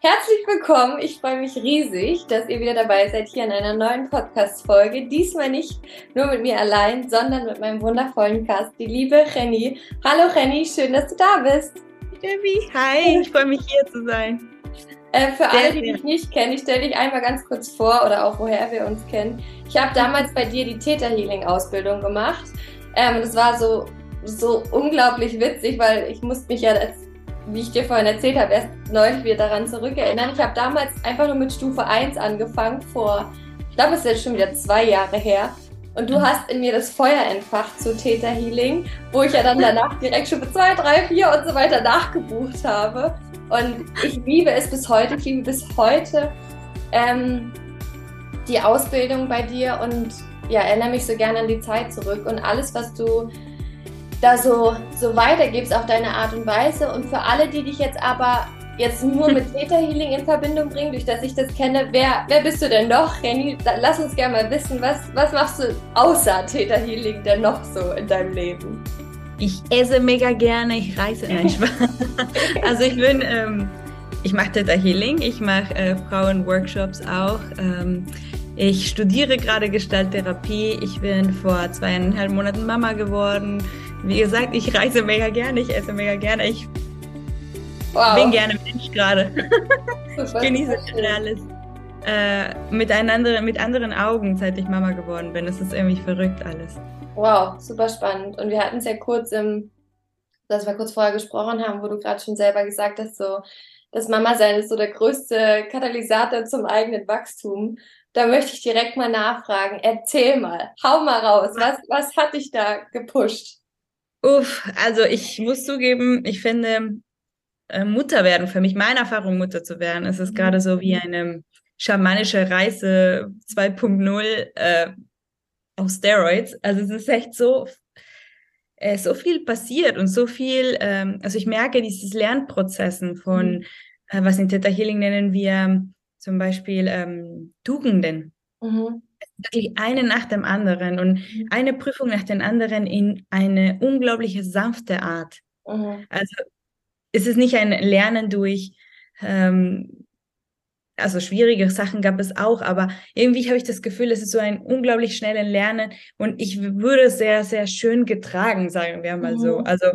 Herzlich willkommen. Ich freue mich riesig, dass ihr wieder dabei seid hier in einer neuen Podcast-Folge. Diesmal nicht nur mit mir allein, sondern mit meinem wundervollen Cast, die liebe Renny. Hallo Renny, schön, dass du da bist. Debbie, hi, ich freue mich hier zu sein. Äh, für alle, die dich nicht kennen, ich stelle dich einmal ganz kurz vor oder auch woher wir uns kennen. Ich habe damals bei dir die Theta Healing Ausbildung gemacht. Ähm, das war so so unglaublich witzig, weil ich musste mich ja als wie ich dir vorhin erzählt habe, erst neulich wieder daran zurückerinnern. Ich habe damals einfach nur mit Stufe 1 angefangen, vor, ich glaube, es ist jetzt schon wieder zwei Jahre her. Und du mhm. hast in mir das Feuer entfacht zu Theta Healing, wo ich ja dann danach direkt Stufe 2, 3, 4 und so weiter nachgebucht habe. Und ich liebe es bis heute, ich liebe bis heute ähm, die Ausbildung bei dir und ja, erinnere mich so gerne an die Zeit zurück und alles, was du da so, so weitergibst auf deine Art und Weise. Und für alle, die dich jetzt aber jetzt nur mit Theta Healing in Verbindung bringen, durch das ich das kenne, wer, wer bist du denn noch, Renny? Lass uns gerne mal wissen, was, was machst du außer Theta Healing denn noch so in deinem Leben? Ich esse mega gerne, ich reise, nein, Spaß. also ich bin, ähm, ich mache Theta Healing, ich mache äh, Frauen-Workshops auch. Ähm, ich studiere gerade Gestalttherapie. Ich bin vor zweieinhalb Monaten Mama geworden. Wie gesagt, ich reise mega gerne, ich esse mega gerne, ich wow. bin gerne Mensch gerade. ich genieße alles. Äh, mit, einander, mit anderen Augen, seit ich Mama geworden bin. Es ist irgendwie verrückt alles. Wow, super spannend. Und wir hatten es ja kurz im, dass wir kurz vorher gesprochen haben, wo du gerade schon selber gesagt hast, so, das Mama-Sein ist so der größte Katalysator zum eigenen Wachstum. Da möchte ich direkt mal nachfragen. Erzähl mal, hau mal raus. Was, was hat dich da gepusht? Uff, also ich muss zugeben, ich finde, äh, Mutter werden, für mich, meine Erfahrung, Mutter zu werden, ist es gerade so wie eine schamanische Reise 2.0 äh, auf Steroids. Also es ist echt so, äh, so viel passiert und so viel, ähm, also ich merke dieses Lernprozessen von, mhm. äh, was in Theta Healing nennen wir zum Beispiel ähm, Tugenden. Mhm wirklich eine nach dem anderen und mhm. eine Prüfung nach den anderen in eine unglaubliche sanfte Art. Mhm. Also es ist nicht ein Lernen durch, ähm, also schwierige Sachen gab es auch, aber irgendwie habe ich das Gefühl, es ist so ein unglaublich schnelles Lernen und ich würde sehr, sehr schön getragen, sagen wir mal mhm. so. Also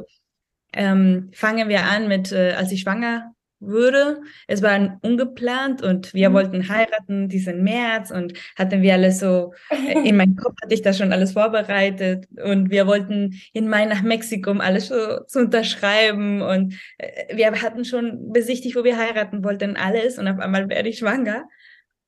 ähm, fangen wir an mit, äh, als ich schwanger würde. Es war ungeplant und wir mhm. wollten heiraten diesen März und hatten wir alles so, äh, in meinem Kopf hatte ich das schon alles vorbereitet und wir wollten in Mai nach Mexiko, um alles so zu unterschreiben und äh, wir hatten schon besichtigt, wo wir heiraten wollten, alles und auf einmal werde ich schwanger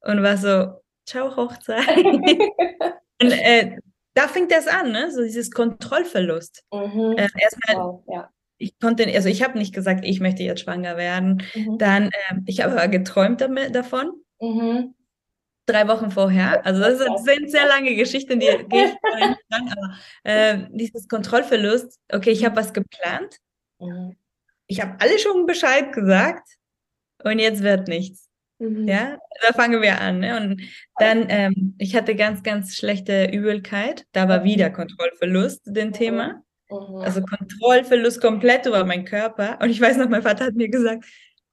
und war so, ciao Hochzeit. und äh, da fängt das an, ne? so dieses Kontrollverlust. Mhm. Äh, erstmal wow, ja ich konnte, also ich habe nicht gesagt, ich möchte jetzt schwanger werden. Mhm. Dann, äh, ich habe aber geträumt damit, davon. Mhm. Drei Wochen vorher. Also das sind sehr lange Geschichten, die gehe ich nicht an, aber äh, dieses Kontrollverlust, okay, ich habe was geplant. Mhm. Ich habe alle schon Bescheid gesagt und jetzt wird nichts. Mhm. Ja, da fangen wir an. Ne? Und dann, ähm, ich hatte ganz, ganz schlechte Übelkeit. Da war wieder mhm. Kontrollverlust, den mhm. Thema. Mhm. Also Kontrollverlust komplett über meinen Körper. Und ich weiß noch, mein Vater hat mir gesagt,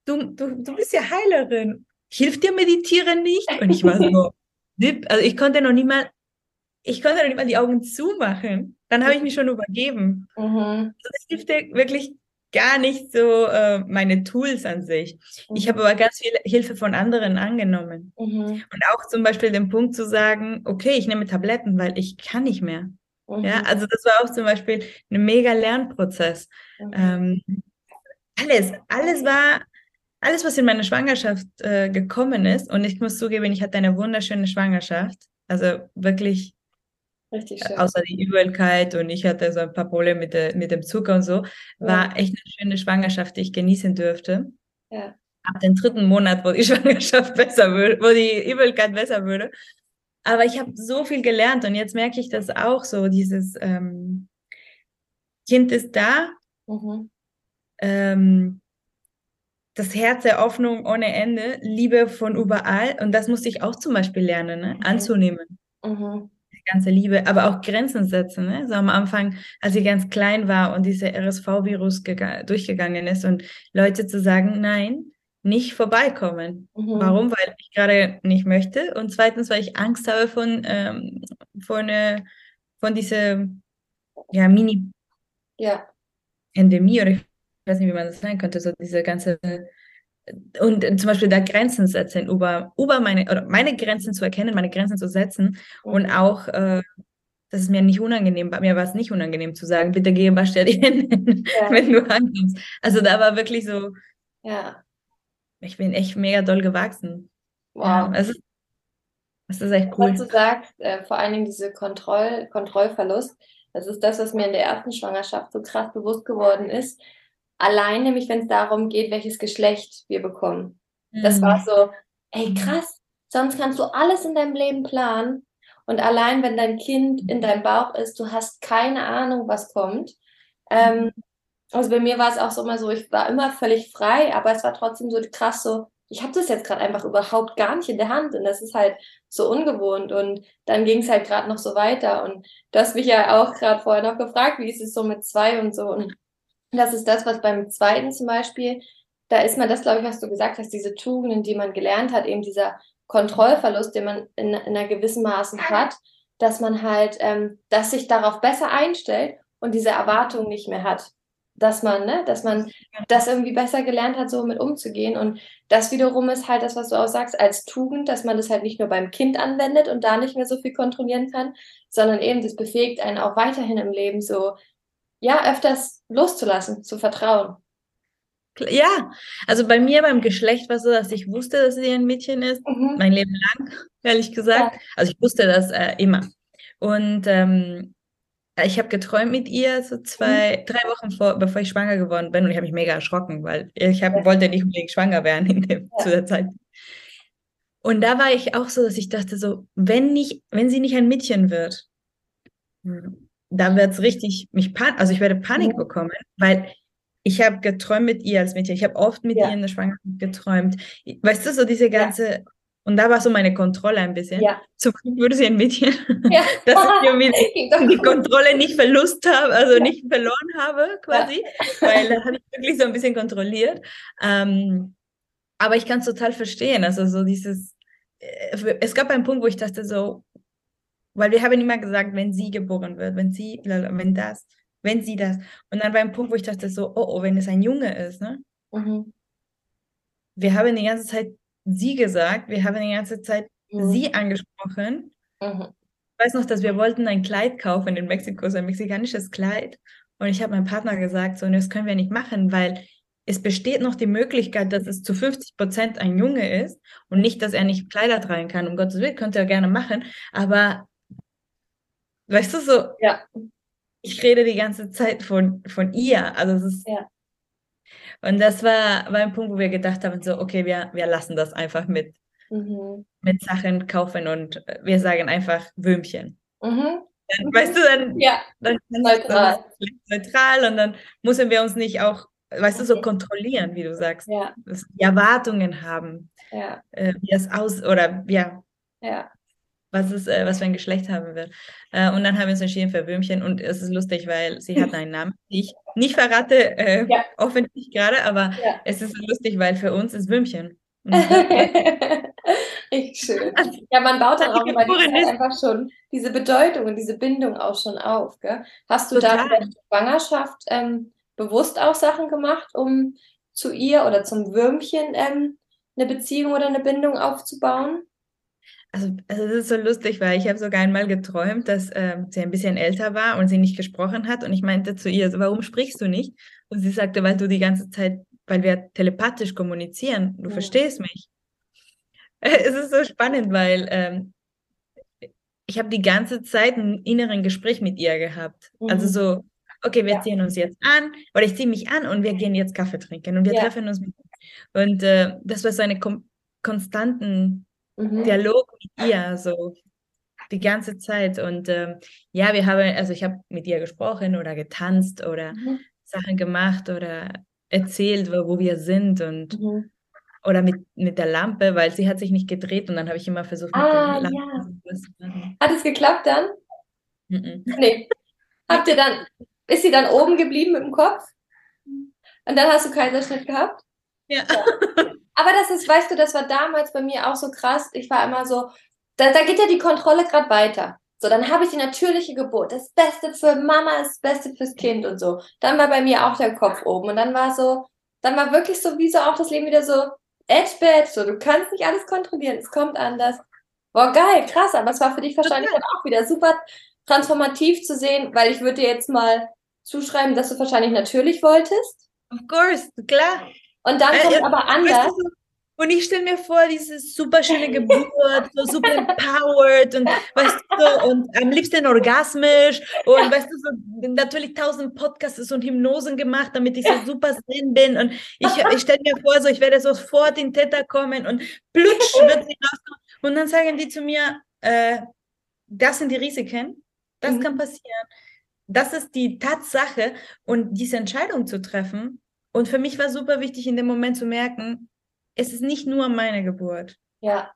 du, du, du bist ja Heilerin. Hilft dir Meditieren nicht? Und ich war so, also ich konnte noch nie mal, ich konnte noch nicht mal die Augen zumachen. Dann habe ich mich schon übergeben. Mhm. Also das hilft dir wirklich gar nicht so äh, meine Tools an sich. Mhm. Ich habe aber ganz viel Hilfe von anderen angenommen. Mhm. Und auch zum Beispiel den Punkt zu sagen, okay, ich nehme Tabletten, weil ich kann nicht mehr. Mhm. Ja, also das war auch zum Beispiel ein mega Lernprozess. Mhm. Ähm, alles, alles war, alles, was in meine Schwangerschaft äh, gekommen ist, und ich muss zugeben, ich hatte eine wunderschöne Schwangerschaft. Also wirklich Richtig schön. Außer die Übelkeit und ich hatte so ein paar Probleme mit, der, mit dem Zucker und so. War ja. echt eine schöne Schwangerschaft, die ich genießen durfte. Ja. Ab dem dritten Monat, wo die Schwangerschaft besser würde, wo die Übelkeit besser würde, aber ich habe so viel gelernt und jetzt merke ich das auch so, dieses ähm, Kind ist da, mhm. ähm, das Herz der Hoffnung ohne Ende, Liebe von überall und das musste ich auch zum Beispiel lernen, ne? Mhm. anzunehmen. Mhm. Die ganze Liebe, aber auch Grenzen setzen. Ne? So am Anfang, als ich ganz klein war und dieser RSV-Virus durchgegangen ist und Leute zu sagen, nein, nicht vorbeikommen. Mhm. Warum? Weil ich gerade nicht möchte. Und zweitens, weil ich Angst habe von, ähm, von, äh, von dieser ja, Mini- ja. Endemie oder ich weiß nicht, wie man das nennen könnte, so diese ganze und zum Beispiel da Grenzen setzen, über, über meine oder meine Grenzen zu erkennen, meine Grenzen zu setzen mhm. und auch äh, das ist mir nicht unangenehm, mir war es nicht unangenehm zu sagen, bitte geh wasch dir die Hände, ja. wenn du ankommst. Also da war wirklich so, ja. Ich bin echt mega doll gewachsen. Wow. Ja, es ist, es ist echt cool. Was du sagst, äh, vor allen Dingen diese Kontroll, Kontrollverlust, das ist das, was mir in der ersten Schwangerschaft so krass bewusst geworden ist. Allein nämlich, wenn es darum geht, welches Geschlecht wir bekommen. Mhm. Das war so, ey krass, sonst kannst du alles in deinem Leben planen. Und allein, wenn dein Kind in deinem Bauch ist, du hast keine Ahnung, was kommt. Ähm, also bei mir war es auch so immer so, ich war immer völlig frei, aber es war trotzdem so krass so, ich habe das jetzt gerade einfach überhaupt gar nicht in der Hand und das ist halt so ungewohnt und dann ging es halt gerade noch so weiter und du hast mich ja auch gerade vorher noch gefragt, wie ist es so mit zwei und so und das ist das, was beim zweiten zum Beispiel, da ist man das, glaube ich, was du gesagt hast, diese Tugenden, die man gelernt hat, eben dieser Kontrollverlust, den man in, in einer gewissen Maßen hat, dass man halt, ähm, dass sich darauf besser einstellt und diese Erwartung nicht mehr hat dass man, ne, dass man das irgendwie besser gelernt hat, so mit umzugehen. Und das wiederum ist halt das, was du auch sagst, als Tugend, dass man das halt nicht nur beim Kind anwendet und da nicht mehr so viel kontrollieren kann, sondern eben das befähigt einen auch weiterhin im Leben so, ja, öfters loszulassen, zu vertrauen. Ja, also bei mir beim Geschlecht war es so, dass ich wusste, dass sie ein Mädchen ist, mhm. mein Leben lang, ehrlich gesagt. Ja. Also ich wusste das äh, immer. Und ähm, ich habe geträumt mit ihr so zwei, mhm. drei Wochen vor, bevor ich schwanger geworden bin und ich habe mich mega erschrocken, weil ich hab, ja. wollte nicht unbedingt schwanger werden in dem, ja. zu der Zeit. Und da war ich auch so, dass ich dachte so, wenn nicht, wenn sie nicht ein Mädchen wird, dann wird es richtig mich pan also ich werde Panik ja. bekommen, weil ich habe geträumt mit ihr als Mädchen. Ich habe oft mit ihr in der Schwangerschaft geträumt. Weißt du, so diese ganze und da war so meine Kontrolle ein bisschen. Ja. Zum Glück würde sie ein Mädchen, ja. dass ich irgendwie die Kontrolle nicht verlust habe, also ja. nicht verloren habe quasi, ja. weil da habe ich wirklich so ein bisschen kontrolliert. Ähm, aber ich kann es total verstehen. Also so dieses, äh, es gab einen Punkt, wo ich dachte so, weil wir haben immer gesagt, wenn sie geboren wird, wenn sie, wenn das, wenn sie das. Und dann war ein Punkt, wo ich dachte so, oh, oh wenn es ein Junge ist, ne? Mhm. Wir haben die ganze Zeit sie gesagt. Wir haben die ganze Zeit mhm. sie angesprochen. Mhm. Ich weiß noch, dass wir wollten ein Kleid kaufen in Mexiko, so ein mexikanisches Kleid. Und ich habe meinem Partner gesagt, so, das können wir nicht machen, weil es besteht noch die Möglichkeit, dass es zu 50 Prozent ein Junge ist und nicht, dass er nicht Kleider tragen kann. Um Gottes Willen, könnte er gerne machen. Aber weißt du so, ja. ich rede die ganze Zeit von, von ihr. Also es ist ja. Und das war, war ein Punkt, wo wir gedacht haben, so, okay, wir, wir lassen das einfach mit, mhm. mit Sachen kaufen und wir sagen einfach Würmchen. Mhm. Dann, weißt du, dann, ja. dann neutral. neutral und dann müssen wir uns nicht auch, weißt du, so kontrollieren, wie du sagst. Ja. Die Erwartungen haben, ja. äh, wie es aus, oder ja. Ja was, ist, äh, was für ein Geschlecht haben will. Äh, und dann haben wir uns entschieden für Würmchen und es ist lustig, weil sie hat einen Namen, ich nicht verrate, äh, ja. öffentlich gerade, aber ja. es ist lustig, weil für uns ist Würmchen. Richtig schön. Ja, man baut darauf bei dir einfach schon diese Bedeutung und diese Bindung auch schon auf. Gell? Hast du Total. da in der Schwangerschaft ähm, bewusst auch Sachen gemacht, um zu ihr oder zum Würmchen ähm, eine Beziehung oder eine Bindung aufzubauen? Also, also das ist so lustig, weil ich habe sogar einmal geträumt, dass äh, sie ein bisschen älter war und sie nicht gesprochen hat. Und ich meinte zu ihr, warum sprichst du nicht? Und sie sagte, weil du die ganze Zeit, weil wir telepathisch kommunizieren, du ja. verstehst mich. Es ist so spannend, weil ähm, ich habe die ganze Zeit ein inneren Gespräch mit ihr gehabt. Also mhm. Also so, okay, wir ja. ziehen uns jetzt an oder ich ziehe mich an und wir gehen jetzt Kaffee trinken und wir ja. treffen uns. Mit. Und äh, das war so eine konstanten mhm. Dialog mit ihr, so die ganze Zeit. Und ähm, ja, wir haben, also ich habe mit ihr gesprochen oder getanzt oder mhm. Sachen gemacht oder erzählt, wo, wo wir sind und mhm. oder mit, mit der Lampe, weil sie hat sich nicht gedreht und dann habe ich immer versucht, mit ah, der Lampe ja. zu machen. Hat es geklappt dann? Mhm. Nee. Habt ihr dann, ist sie dann oben geblieben mit dem Kopf? Und dann hast du Kaiserschnitt gehabt? Ja. ja. Aber das ist, weißt du, das war damals bei mir auch so krass. Ich war immer so, da, da geht ja die Kontrolle gerade weiter. So, dann habe ich die natürliche Geburt. Das Beste für Mama ist das Beste fürs Kind und so. Dann war bei mir auch der Kopf oben. Und dann war so, dann war wirklich so, wie so auch das Leben wieder so, edge badge, so, du kannst nicht alles kontrollieren, es kommt anders. Boah, geil, krass, aber es war für dich wahrscheinlich dann auch wieder super transformativ zu sehen, weil ich würde dir jetzt mal zuschreiben, dass du wahrscheinlich natürlich wolltest. Of course, klar. Und dann kommt äh, aber anders. Und ich stelle mir vor, diese super schöne Geburt, so super empowered und weißt du, und am liebsten orgasmisch und weißt du, so natürlich tausend Podcasts und Hypnosen gemacht, damit ich so super zen bin. Und ich, ich stelle mir vor, so ich werde sofort in Theta kommen und plutsch wird sie rauskommen. Und dann sagen die zu mir, äh, das sind die Risiken, das mhm. kann passieren. Das ist die Tatsache und diese Entscheidung zu treffen. Und für mich war super wichtig, in dem Moment zu merken, es ist nicht nur meine Geburt. Ja.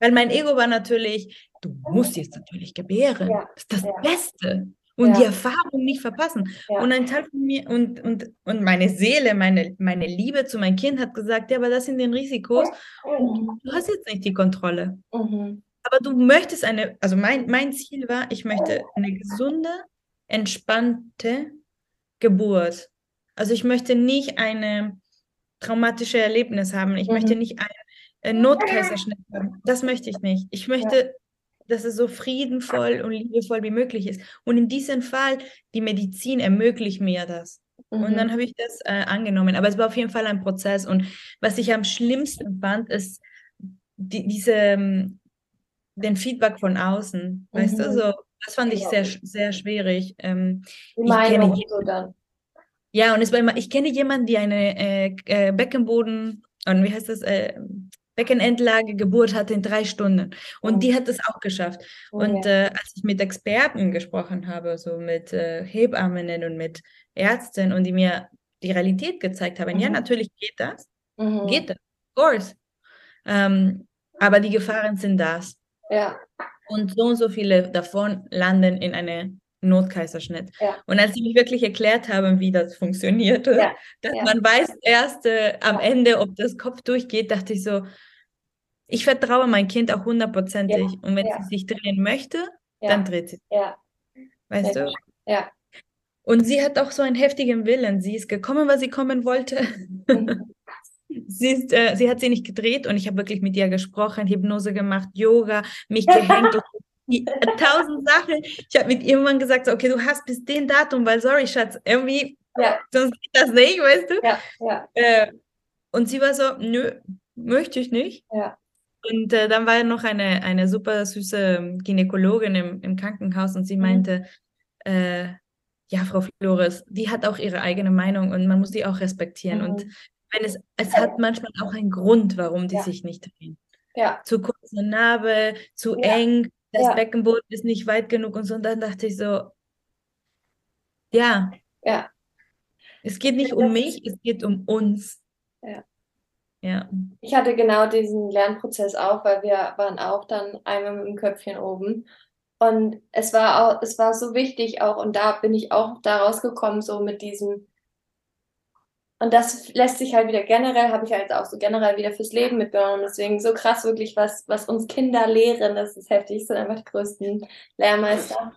Weil mein Ego war natürlich, du musst jetzt natürlich gebären. Ja. Das ist das ja. Beste. Und ja. die Erfahrung nicht verpassen. Und ein Teil von mir und, und, und meine Seele, meine, meine Liebe zu meinem Kind hat gesagt, ja, aber das sind den Risikos. Mhm. Du hast jetzt nicht die Kontrolle. Mhm. Aber du möchtest eine, also mein, mein Ziel war, ich möchte eine gesunde, entspannte Geburt. Also ich möchte nicht eine traumatische Erlebnis haben. Ich mhm. möchte nicht einen äh, Notkaiserschnitt haben. Das möchte ich nicht. Ich möchte, ja. dass es so friedenvoll und liebevoll wie möglich ist. Und in diesem Fall, die Medizin ermöglicht mir das. Mhm. Und dann habe ich das äh, angenommen. Aber es war auf jeden Fall ein Prozess. Und was ich am schlimmsten fand, ist die, diese, ähm, den Feedback von außen. Mhm. Weißt du, mhm. so, das fand ich sehr, sehr schwierig. Ähm, die Meinung so dann. Ja, und es war immer, ich kenne jemanden, die eine äh, äh, Beckenboden, und wie heißt das, äh, Beckenendlage Geburt hatte in drei Stunden. Und oh. die hat das auch geschafft. Oh, und ja. äh, als ich mit Experten gesprochen habe, so mit äh, Hebammen und mit Ärzten und die mir die Realität gezeigt haben, mhm. ja, natürlich geht das. Mhm. Geht das, of course. Ähm, aber die Gefahren sind das. Ja. Und so und so viele davon landen in eine Notkaiserschnitt. Ja. Und als sie mich wirklich erklärt haben, wie das funktionierte, ja. dass ja. man weiß erst äh, am Ende, ob das Kopf durchgeht, dachte ich so, ich vertraue mein Kind auch hundertprozentig. Und wenn sie sich drehen möchte, dann dreht sie. Ja. Weißt du? Ja. Und sie hat auch so einen heftigen Willen. Sie ist gekommen, weil sie kommen wollte. Mhm. sie, ist, äh, sie hat sie nicht gedreht und ich habe wirklich mit ihr gesprochen, Hypnose gemacht, Yoga, mich gehängt tausend Sachen. Ich habe mit irgendwann gesagt, okay, du hast bis den Datum, weil sorry, Schatz, irgendwie, ja. sonst geht das nicht, weißt du? Ja, ja. Äh, und sie war so, nö, möchte ich nicht. Ja. Und äh, dann war ja noch eine, eine super süße Gynäkologin im, im Krankenhaus und sie mhm. meinte, äh, ja, Frau Flores, die hat auch ihre eigene Meinung und man muss die auch respektieren. Mhm. Und wenn es, es hat manchmal auch einen Grund, warum die ja. sich nicht drehen. Ja. Zu kurze Narbe, zu ja. eng, das ja. Beckenboden ist nicht weit genug und so. Und dann dachte ich so, ja. Ja. Es geht nicht um mich, es geht um uns. Ja. Ja. Ich hatte genau diesen Lernprozess auch, weil wir waren auch dann einmal mit dem Köpfchen oben. Und es war auch, es war so wichtig auch, und da bin ich auch da rausgekommen, so mit diesem, und das lässt sich halt wieder generell, habe ich halt auch so generell wieder fürs Leben mitgenommen. Deswegen so krass wirklich, was, was uns Kinder lehren, das ist heftig, sind einfach die größten Lehrmeister.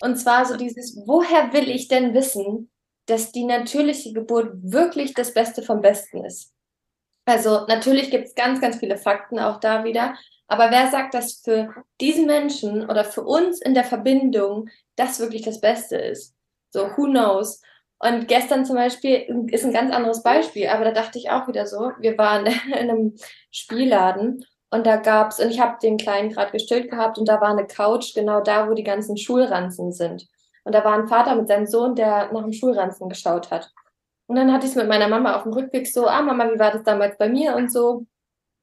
Und zwar so dieses, woher will ich denn wissen, dass die natürliche Geburt wirklich das Beste vom Besten ist? Also natürlich gibt es ganz, ganz viele Fakten auch da wieder. Aber wer sagt, dass für diesen Menschen oder für uns in der Verbindung das wirklich das Beste ist? So, who knows? Und gestern zum Beispiel ist ein ganz anderes Beispiel, aber da dachte ich auch wieder so, wir waren in einem Spielladen und da gab's, und ich habe den Kleinen gerade gestillt gehabt und da war eine Couch genau da, wo die ganzen Schulranzen sind. Und da war ein Vater mit seinem Sohn, der nach dem Schulranzen geschaut hat. Und dann hatte ich es mit meiner Mama auf dem Rückweg so, ah Mama, wie war das damals bei mir und so. Und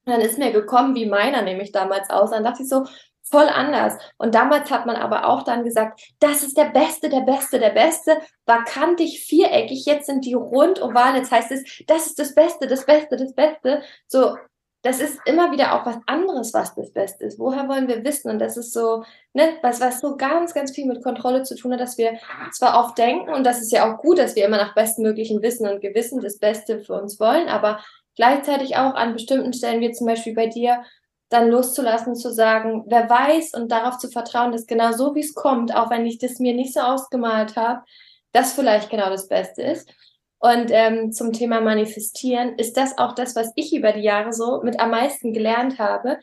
dann ist mir gekommen, wie meiner nämlich damals aus. Dann dachte ich so, voll anders. Und damals hat man aber auch dann gesagt, das ist der Beste, der Beste, der Beste, war kantig, viereckig, jetzt sind die rund, oval, jetzt heißt es, das ist das Beste, das Beste, das Beste. So, das ist immer wieder auch was anderes, was das Beste ist. Woher wollen wir wissen? Und das ist so, ne, was, was so ganz, ganz viel mit Kontrolle zu tun hat, dass wir zwar oft denken, und das ist ja auch gut, dass wir immer nach bestmöglichem Wissen und Gewissen das Beste für uns wollen, aber gleichzeitig auch an bestimmten Stellen, wie zum Beispiel bei dir, dann loszulassen, zu sagen, wer weiß und darauf zu vertrauen, dass genau so, wie es kommt, auch wenn ich das mir nicht so ausgemalt habe, das vielleicht genau das Beste ist. Und ähm, zum Thema Manifestieren ist das auch das, was ich über die Jahre so mit am meisten gelernt habe,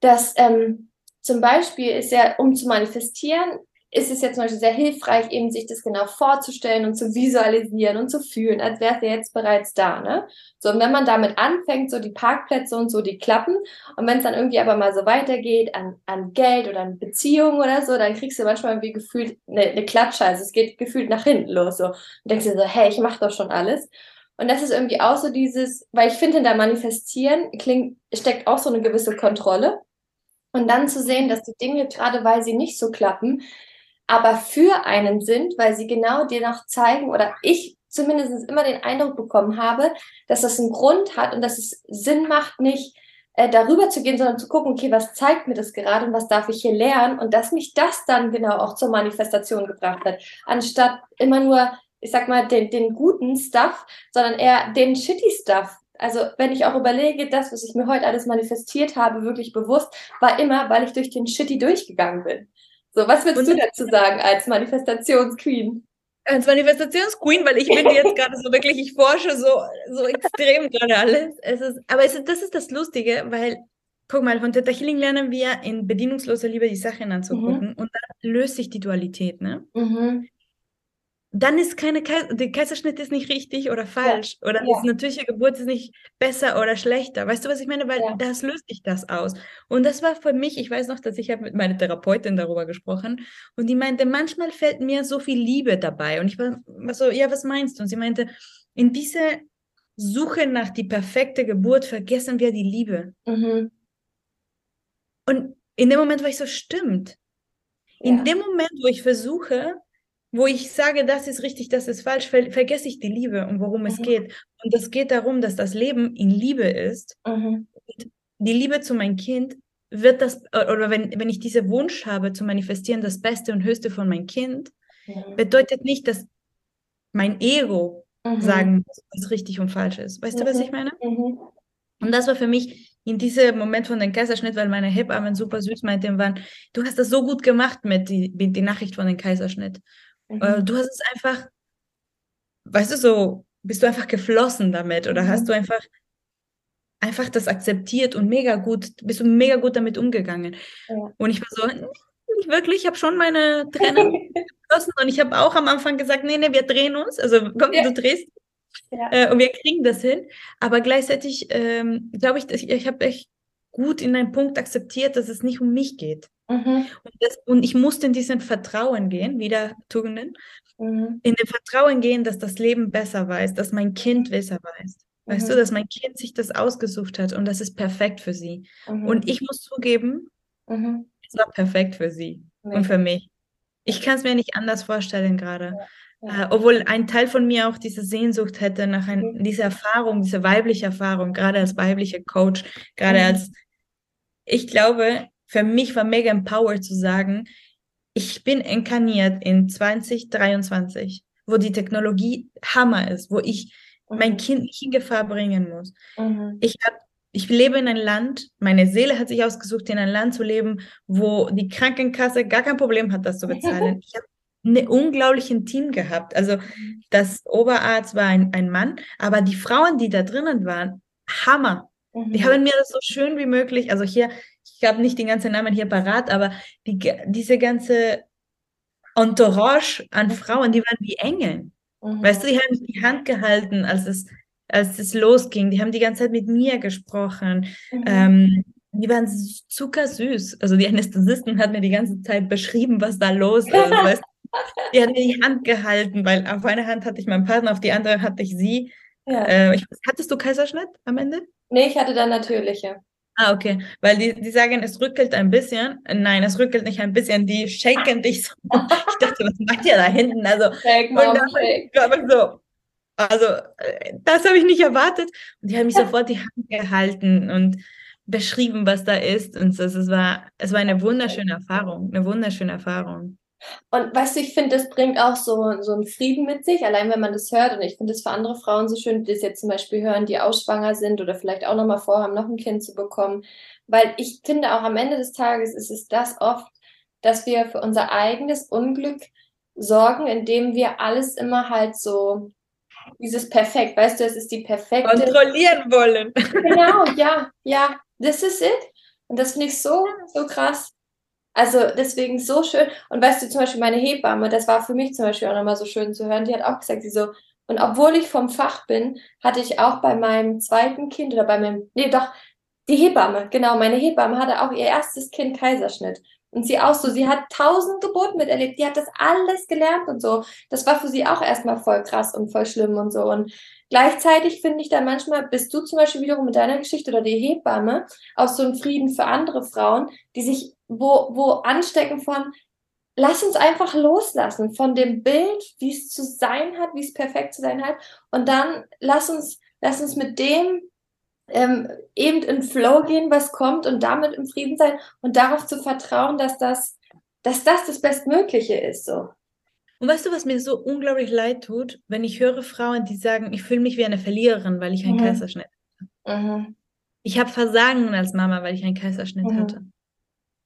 dass ähm, zum Beispiel ist ja, um zu manifestieren, ist es jetzt zum Beispiel sehr hilfreich, eben sich das genau vorzustellen und zu visualisieren und zu fühlen, als wäre es ja jetzt bereits da, ne? So, und wenn man damit anfängt, so die Parkplätze und so, die klappen, und wenn es dann irgendwie aber mal so weitergeht an, an Geld oder an Beziehungen oder so, dann kriegst du manchmal irgendwie gefühlt eine, eine Klatsche, also es geht gefühlt nach hinten los, so. Und denkst dir so, hey, ich mach doch schon alles. Und das ist irgendwie auch so dieses, weil ich finde, hinter Manifestieren klingt, steckt auch so eine gewisse Kontrolle. Und dann zu sehen, dass die Dinge, gerade weil sie nicht so klappen, aber für einen sind, weil sie genau dir noch zeigen oder ich zumindest immer den Eindruck bekommen habe, dass das einen Grund hat und dass es Sinn macht, nicht äh, darüber zu gehen, sondern zu gucken, okay, was zeigt mir das gerade und was darf ich hier lernen und dass mich das dann genau auch zur Manifestation gebracht hat, anstatt immer nur, ich sag mal, den, den guten Stuff, sondern eher den shitty Stuff. Also wenn ich auch überlege, das, was ich mir heute alles manifestiert habe, wirklich bewusst, war immer, weil ich durch den Shitty durchgegangen bin. So, was würdest und, du dazu sagen als Manifestationsqueen? Als Manifestationsqueen, weil ich bin jetzt gerade so wirklich, ich forsche so, so extrem gerade alles. Es ist, aber es ist, das ist das Lustige, weil, guck mal, von Theta Healing lernen wir in bedienungsloser Liebe die Sachen anzugucken mhm. und dann löst sich die Dualität, ne? Mhm dann ist keine Kaiser der Kaiserschnitt ist nicht richtig oder falsch ja. oder ja. die natürliche Geburt ist nicht besser oder schlechter. Weißt du, was ich meine? Weil ja. das löst sich das aus. Und das war für mich, ich weiß noch, dass ich habe mit meiner Therapeutin darüber gesprochen und die meinte, manchmal fällt mir so viel Liebe dabei. Und ich war, so, ja, was meinst du? Und sie meinte, in dieser Suche nach die perfekte Geburt vergessen wir die Liebe. Mhm. Und in dem Moment war ich so, stimmt. In dem Moment, wo ich versuche, wo ich sage, das ist richtig, das ist falsch, ver vergesse ich die Liebe und worum mhm. es geht. Und es geht darum, dass das Leben in Liebe ist. Mhm. die Liebe zu meinem Kind wird das, oder wenn, wenn ich diesen Wunsch habe zu manifestieren, das Beste und Höchste von meinem Kind, mhm. bedeutet nicht, dass mein Ego mhm. sagen muss, was richtig und falsch ist. Weißt du, was ich mhm. meine? Mhm. Und das war für mich in diesem Moment von dem Kaiserschnitt, weil meine Hebammen super süß meinten, waren, du hast das so gut gemacht mit die, mit die Nachricht von dem Kaiserschnitt. Äh, mhm. du hast es einfach, weißt du, so, bist du einfach geflossen damit oder mhm. hast du einfach, einfach das akzeptiert und mega gut, bist du mega gut damit umgegangen. Ja. Und ich war so, nicht wirklich, ich habe schon meine Trennung geflossen und ich habe auch am Anfang gesagt, nee, nee, wir drehen uns, also komm, ja. du drehst. Ja. Äh, und wir kriegen das hin. Aber gleichzeitig ähm, glaube ich, ich, ich habe echt gut in einen Punkt akzeptiert, dass es nicht um mich geht. Mhm. Und, das, und, ich musste in diesen Vertrauen gehen, wieder Tugenden, mhm. in dem Vertrauen gehen, dass das Leben besser weiß, dass mein Kind besser weiß. Weißt mhm. du, dass mein Kind sich das ausgesucht hat und das ist perfekt für sie. Mhm. Und ich muss zugeben, mhm. es war perfekt für sie und für mich. Ich kann es mir nicht anders vorstellen gerade. Ja. Äh, obwohl ein Teil von mir auch diese Sehnsucht hätte nach ein, mhm. dieser Erfahrung, diese weibliche Erfahrung, gerade als weibliche Coach, gerade als, ich glaube, für mich war mega empowered zu sagen, ich bin inkarniert in 2023, wo die Technologie Hammer ist, wo ich mhm. mein Kind nicht in Gefahr bringen muss. Mhm. Ich habe ich lebe in einem Land, meine Seele hat sich ausgesucht, in ein Land zu leben, wo die Krankenkasse gar kein Problem hat, das zu bezahlen. Ich habe ein unglaubliches Team gehabt. Also das Oberarzt war ein, ein Mann, aber die Frauen, die da drinnen waren, Hammer. Mhm. Die haben mir das so schön wie möglich, also hier ich habe nicht den ganzen Namen hier parat, aber die, diese ganze Entourage an mhm. Frauen, die waren wie Engel. Mhm. Weißt du, die haben die Hand gehalten, als es, als es losging. Die haben die ganze Zeit mit mir gesprochen. Mhm. Ähm, die waren zuckersüß. Also die Anästhesistin hat mir die ganze Zeit beschrieben, was da los ist. weißt du? Die hat mir die Hand gehalten, weil auf einer Hand hatte ich meinen Partner, auf die andere hatte ich sie. Ja. Äh, ich, hattest du Kaiserschnitt am Ende? Nee, ich hatte dann natürliche. Ah, okay. Weil die, die sagen, es rückelt ein bisschen. Nein, es rückelt nicht ein bisschen. Die shaken dich so. Ich dachte, was macht ihr da hinten? Also, shake, Mom, und dann, so, also, äh, das habe ich nicht erwartet. Und die haben mich sofort die Hand gehalten und beschrieben, was da ist. Und so, es war, es war eine wunderschöne Erfahrung. Eine wunderschöne Erfahrung. Und weißt du, ich finde, das bringt auch so, so einen Frieden mit sich, allein wenn man das hört. Und ich finde es für andere Frauen so schön, die das jetzt zum Beispiel hören, die auch schwanger sind oder vielleicht auch nochmal vorhaben, noch ein Kind zu bekommen. Weil ich finde auch am Ende des Tages ist es das oft, dass wir für unser eigenes Unglück sorgen, indem wir alles immer halt so dieses perfekt, weißt du, es ist die perfekte. Kontrollieren wollen. Genau, ja, ja, this is it. Und das finde ich so, so krass. Also deswegen so schön. Und weißt du, zum Beispiel meine Hebamme, das war für mich zum Beispiel auch nochmal so schön zu hören, die hat auch gesagt, sie so, und obwohl ich vom Fach bin, hatte ich auch bei meinem zweiten Kind oder bei meinem, nee, doch, die Hebamme, genau, meine Hebamme hatte auch ihr erstes Kind Kaiserschnitt. Und sie auch so, sie hat tausend Geburten miterlebt, die hat das alles gelernt und so. Das war für sie auch erstmal voll krass und voll schlimm und so. Und gleichzeitig finde ich dann manchmal, bist du zum Beispiel wiederum mit deiner Geschichte oder die Hebamme auch so ein Frieden für andere Frauen, die sich wo, wo anstecken von, lass uns einfach loslassen von dem Bild, wie es zu sein hat, wie es perfekt zu sein hat. Und dann lass uns, lass uns mit dem ähm, eben in Flow gehen, was kommt und damit im Frieden sein und darauf zu vertrauen, dass das, dass das das Bestmögliche ist. So. Und weißt du, was mir so unglaublich leid tut, wenn ich höre Frauen, die sagen, ich fühle mich wie eine Verliererin, weil ich einen mhm. Kaiserschnitt hatte. Mhm. Ich habe Versagen als Mama, weil ich einen Kaiserschnitt mhm. hatte.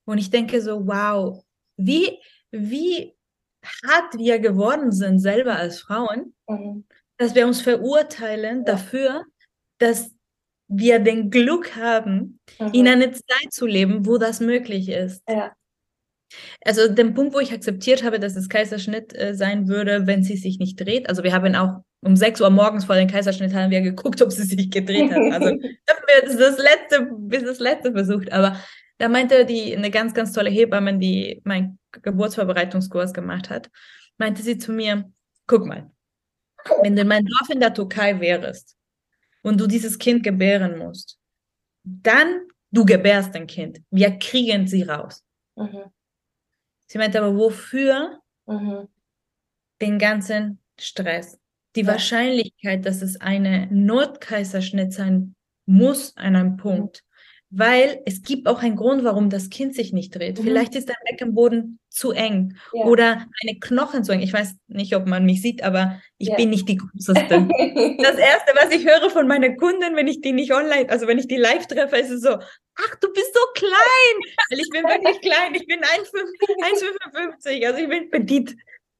Und ich denke so, wow, wie, wie hart wir geworden sind selber als Frauen, mhm. dass wir uns verurteilen dafür, dass wir den Glück haben, mhm. in einer Zeit zu leben, wo das möglich ist. Ja. Also den Punkt, wo ich akzeptiert habe, dass es Kaiserschnitt äh, sein würde, wenn sie sich nicht dreht. Also wir haben auch um 6 Uhr morgens vor dem Kaiserschnitt haben wir geguckt, ob sie sich gedreht hat. Also haben wir das, das letzte, bis das letzte versucht. Aber da meinte die eine ganz, ganz tolle Hebamme, die meinen Geburtsvorbereitungskurs gemacht hat, meinte sie zu mir, guck mal, wenn du in meinem Dorf in der Türkei wärst und du dieses Kind gebären musst, dann du gebärst ein Kind. Wir kriegen sie raus. Mhm. Sie meinte aber, wofür mhm. den ganzen Stress? Die ja. Wahrscheinlichkeit, dass es eine Notkaiserschnitt sein muss an einem Punkt, weil es gibt auch einen Grund, warum das Kind sich nicht dreht. Mhm. Vielleicht ist der Beckenboden zu eng ja. oder eine Knochen zu eng. Ich weiß nicht, ob man mich sieht, aber ich ja. bin nicht die Größte. das Erste, was ich höre von meiner Kundin, wenn ich die nicht online, also wenn ich die live treffe, ist es so, ach, du bist so klein. Weil ich bin wirklich klein. Ich bin 1,55, also ich bin petit.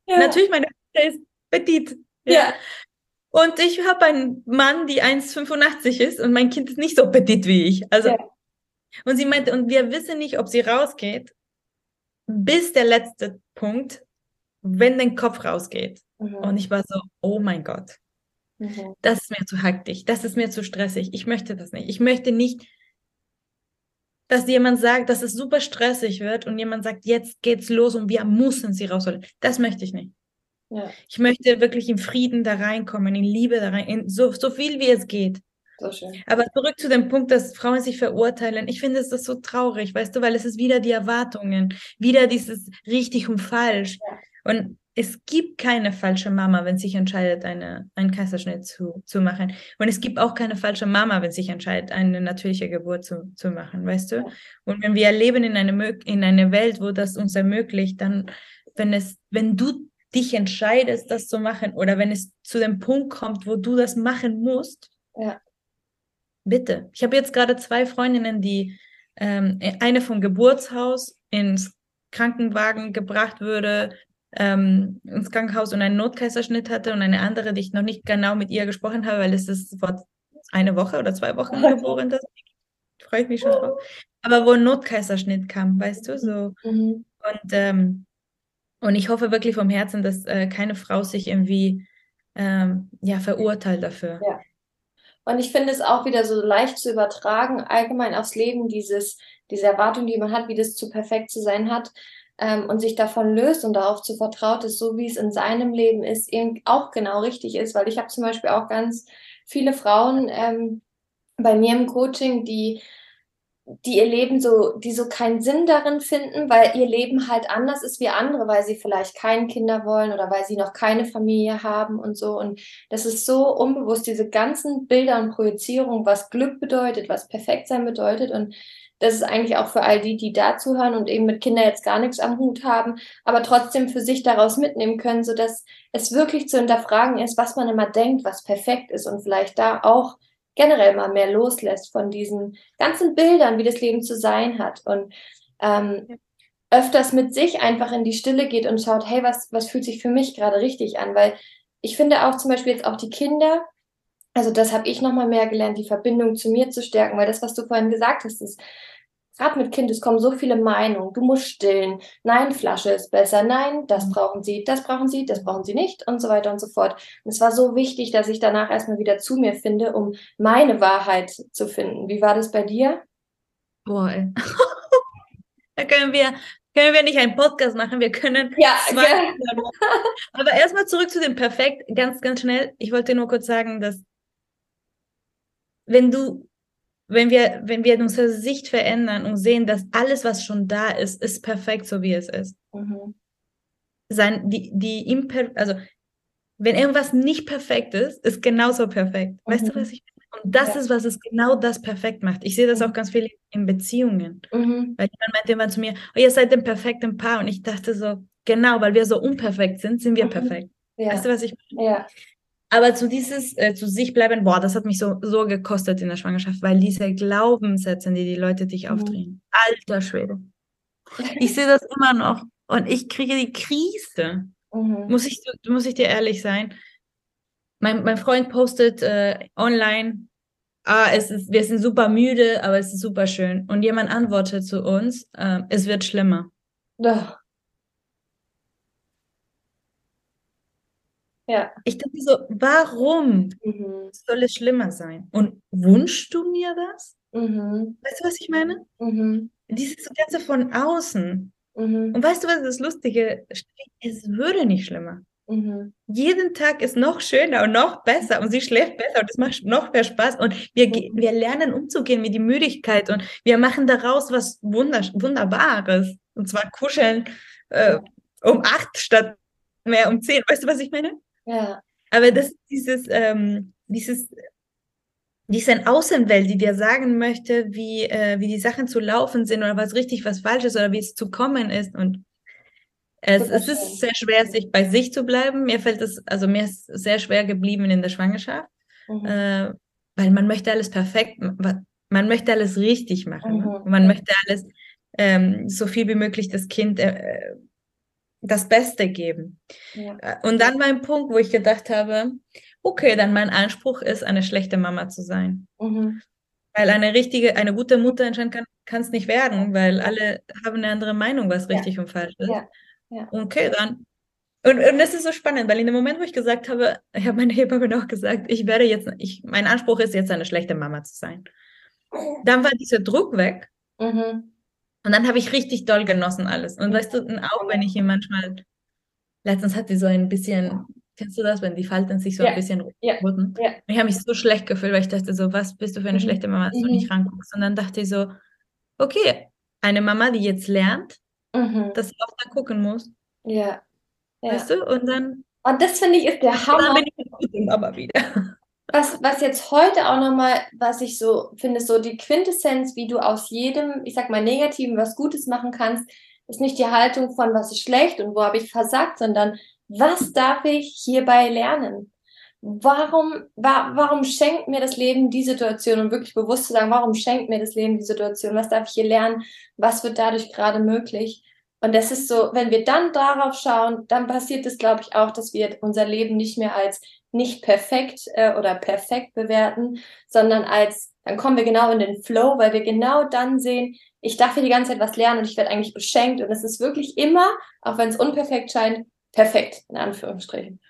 Ja. Natürlich, meine Mutter ist petit. ja. Und ich habe einen Mann, die 1,85 ist und mein Kind ist nicht so petit wie ich. Also ja. Und sie meinte, und wir wissen nicht, ob sie rausgeht, bis der letzte Punkt, wenn dein Kopf rausgeht. Mhm. Und ich war so, oh mein Gott, mhm. das ist mir zu hektisch, das ist mir zu stressig, ich möchte das nicht. Ich möchte nicht, dass jemand sagt, dass es super stressig wird und jemand sagt, jetzt geht's los und wir müssen sie rausholen. Das möchte ich nicht. Ja. Ich möchte wirklich in Frieden da reinkommen, in Liebe da rein, in so, so viel wie es geht. So schön. Aber zurück zu dem Punkt, dass Frauen sich verurteilen. Ich finde es das so traurig, weißt du, weil es ist wieder die Erwartungen, wieder dieses richtig und falsch. Ja. Und es gibt keine falsche Mama, wenn sich entscheidet, eine, einen Kaiserschnitt zu, zu machen. Und es gibt auch keine falsche Mama, wenn sich entscheidet, eine natürliche Geburt zu, zu machen, weißt du? Und wenn wir leben in eine, in eine Welt, wo das uns ermöglicht, dann, wenn es, wenn du dich entscheidest, das zu machen, oder wenn es zu dem Punkt kommt, wo du das machen musst, ja. Bitte. Ich habe jetzt gerade zwei Freundinnen, die ähm, eine vom Geburtshaus ins Krankenwagen gebracht wurde, ähm, ins Krankenhaus und einen Notkaiserschnitt hatte und eine andere, die ich noch nicht genau mit ihr gesprochen habe, weil es ist vor eine Woche oder zwei Wochen geboren. Das freue ich mich schon drauf. Aber wo ein Notkaiserschnitt kam, weißt du, so. Mhm. Und, ähm, und ich hoffe wirklich vom Herzen, dass äh, keine Frau sich irgendwie ähm, ja, verurteilt dafür. Ja. Und ich finde es auch wieder so leicht zu übertragen, allgemein aufs Leben, dieses, diese Erwartung, die man hat, wie das zu perfekt zu sein hat, ähm, und sich davon löst und darauf zu vertraut ist, so wie es in seinem Leben ist, eben auch genau richtig ist. Weil ich habe zum Beispiel auch ganz viele Frauen ähm, bei mir im Coaching, die die ihr Leben so, die so keinen Sinn darin finden, weil ihr Leben halt anders ist wie andere, weil sie vielleicht keine Kinder wollen oder weil sie noch keine Familie haben und so. Und das ist so unbewusst, diese ganzen Bilder und Projizierungen, was Glück bedeutet, was perfekt sein bedeutet. Und das ist eigentlich auch für all die, die dazuhören und eben mit Kindern jetzt gar nichts am Hut haben, aber trotzdem für sich daraus mitnehmen können, sodass es wirklich zu hinterfragen ist, was man immer denkt, was perfekt ist und vielleicht da auch generell mal mehr loslässt von diesen ganzen Bildern, wie das Leben zu sein hat und ähm, öfters mit sich einfach in die Stille geht und schaut, hey, was, was fühlt sich für mich gerade richtig an? Weil ich finde auch zum Beispiel jetzt auch die Kinder, also das habe ich nochmal mehr gelernt, die Verbindung zu mir zu stärken, weil das, was du vorhin gesagt hast, ist, gerade mit Kind, es kommen so viele Meinungen. Du musst stillen. Nein, Flasche ist besser. Nein, das mhm. brauchen sie, das brauchen sie, das brauchen sie nicht und so weiter und so fort. Und es war so wichtig, dass ich danach erstmal wieder zu mir finde, um meine Wahrheit zu finden. Wie war das bei dir? Boah, ey. da können wir, können wir nicht einen Podcast machen, wir können ja, zwei. Ja. Aber erstmal zurück zu dem Perfekt, ganz, ganz schnell. Ich wollte nur kurz sagen, dass wenn du wenn wir, wenn wir unsere Sicht verändern und sehen, dass alles, was schon da ist, ist perfekt, so wie es ist. Mhm. Sein, die, die Imper also wenn irgendwas nicht perfekt ist, ist genauso perfekt. Mhm. Weißt du, mhm. was ich meine? Und das ja. ist, was es genau das perfekt macht. Ich sehe das mhm. auch ganz viel in Beziehungen. Mhm. Weil jemand meinte immer zu mir, oh, ihr seid ein perfektes Paar. Und ich dachte so, genau, weil wir so unperfekt sind, sind wir mhm. perfekt. Ja. Weißt du, was ich meine? Ja. Aber zu dieses, äh, zu sich bleiben, boah, das hat mich so, so gekostet in der Schwangerschaft, weil diese Glaubenssätze, die die Leute dich mhm. aufdrehen, alter Schwede. Ich sehe das immer noch und ich kriege die Krise. Mhm. Muss, ich, muss ich dir ehrlich sein? Mein, mein Freund postet äh, online, ah, es ist, wir sind super müde, aber es ist super schön. Und jemand antwortet zu uns, äh, es wird schlimmer. Doch. Ja. Ich dachte so, warum mhm. soll es schlimmer sein? Und wünschst du mir das? Mhm. Weißt du, was ich meine? Mhm. Dieses Ganze von außen. Mhm. Und weißt du, was das Lustige ist? Es würde nicht schlimmer. Mhm. Jeden Tag ist noch schöner und noch besser und sie schläft besser und es macht noch mehr Spaß und wir, mhm. wir lernen umzugehen mit der Müdigkeit und wir machen daraus was Wunder Wunderbares und zwar kuscheln äh, um acht statt mehr um zehn. Weißt du, was ich meine? Ja. Aber das ist dieses, ähm, dieses, diese Außenwelt, die dir sagen möchte, wie, äh, wie die Sachen zu laufen sind oder was richtig, was falsch ist oder wie es zu kommen ist. Und es, es ist sehr schwer, sich bei sich zu bleiben. Mir fällt es, also mir ist sehr schwer geblieben in der Schwangerschaft, mhm. äh, weil man möchte alles perfekt, man möchte alles richtig machen. Mhm. Man möchte alles ähm, so viel wie möglich das Kind äh, das Beste geben. Ja. Äh, und dann mein Punkt, wo ich gedacht habe, okay, dann mein Anspruch ist, eine schlechte Mama zu sein. Mhm. Weil eine richtige, eine gute Mutter anscheinend kann es nicht werden, weil alle haben eine andere Meinung, was richtig ja. und falsch ist. Ja. Ja. Okay, dann. Und, und das ist so spannend, weil in dem Moment, wo ich gesagt habe, ich habe meine Hebamme auch gesagt, ich werde jetzt, ich, mein Anspruch ist jetzt eine schlechte Mama zu sein. Dann war dieser Druck weg. Mhm. Und dann habe ich richtig doll genossen alles. Und weißt du, auch wenn ich hier manchmal, letztens hat sie so ein bisschen, kennst du das, wenn die Falten sich so ja. ein bisschen ja. wurden? Ja. Ich habe mich so schlecht gefühlt, weil ich dachte so, was bist du für eine mhm. schlechte Mama, dass mhm. du nicht ranguckst? Und dann dachte ich so, okay, eine Mama, die jetzt lernt, mhm. dass sie auch da gucken muss. Ja. ja. Weißt du? Und dann. Und das finde ich ist der Hammer. Dann bin ich eine gute Mama wieder was, was jetzt heute auch nochmal, was ich so finde, so die Quintessenz, wie du aus jedem, ich sag mal, Negativen was Gutes machen kannst, ist nicht die Haltung von, was ist schlecht und wo habe ich versagt, sondern was darf ich hierbei lernen? Warum, wa warum schenkt mir das Leben die Situation und wirklich bewusst zu sagen, warum schenkt mir das Leben die Situation? Was darf ich hier lernen? Was wird dadurch gerade möglich? Und das ist so, wenn wir dann darauf schauen, dann passiert es, glaube ich, auch, dass wir unser Leben nicht mehr als nicht perfekt äh, oder perfekt bewerten, sondern als, dann kommen wir genau in den Flow, weil wir genau dann sehen, ich darf hier die ganze Zeit was lernen und ich werde eigentlich beschenkt und es ist wirklich immer, auch wenn es unperfekt scheint, perfekt, in Anführungsstrichen.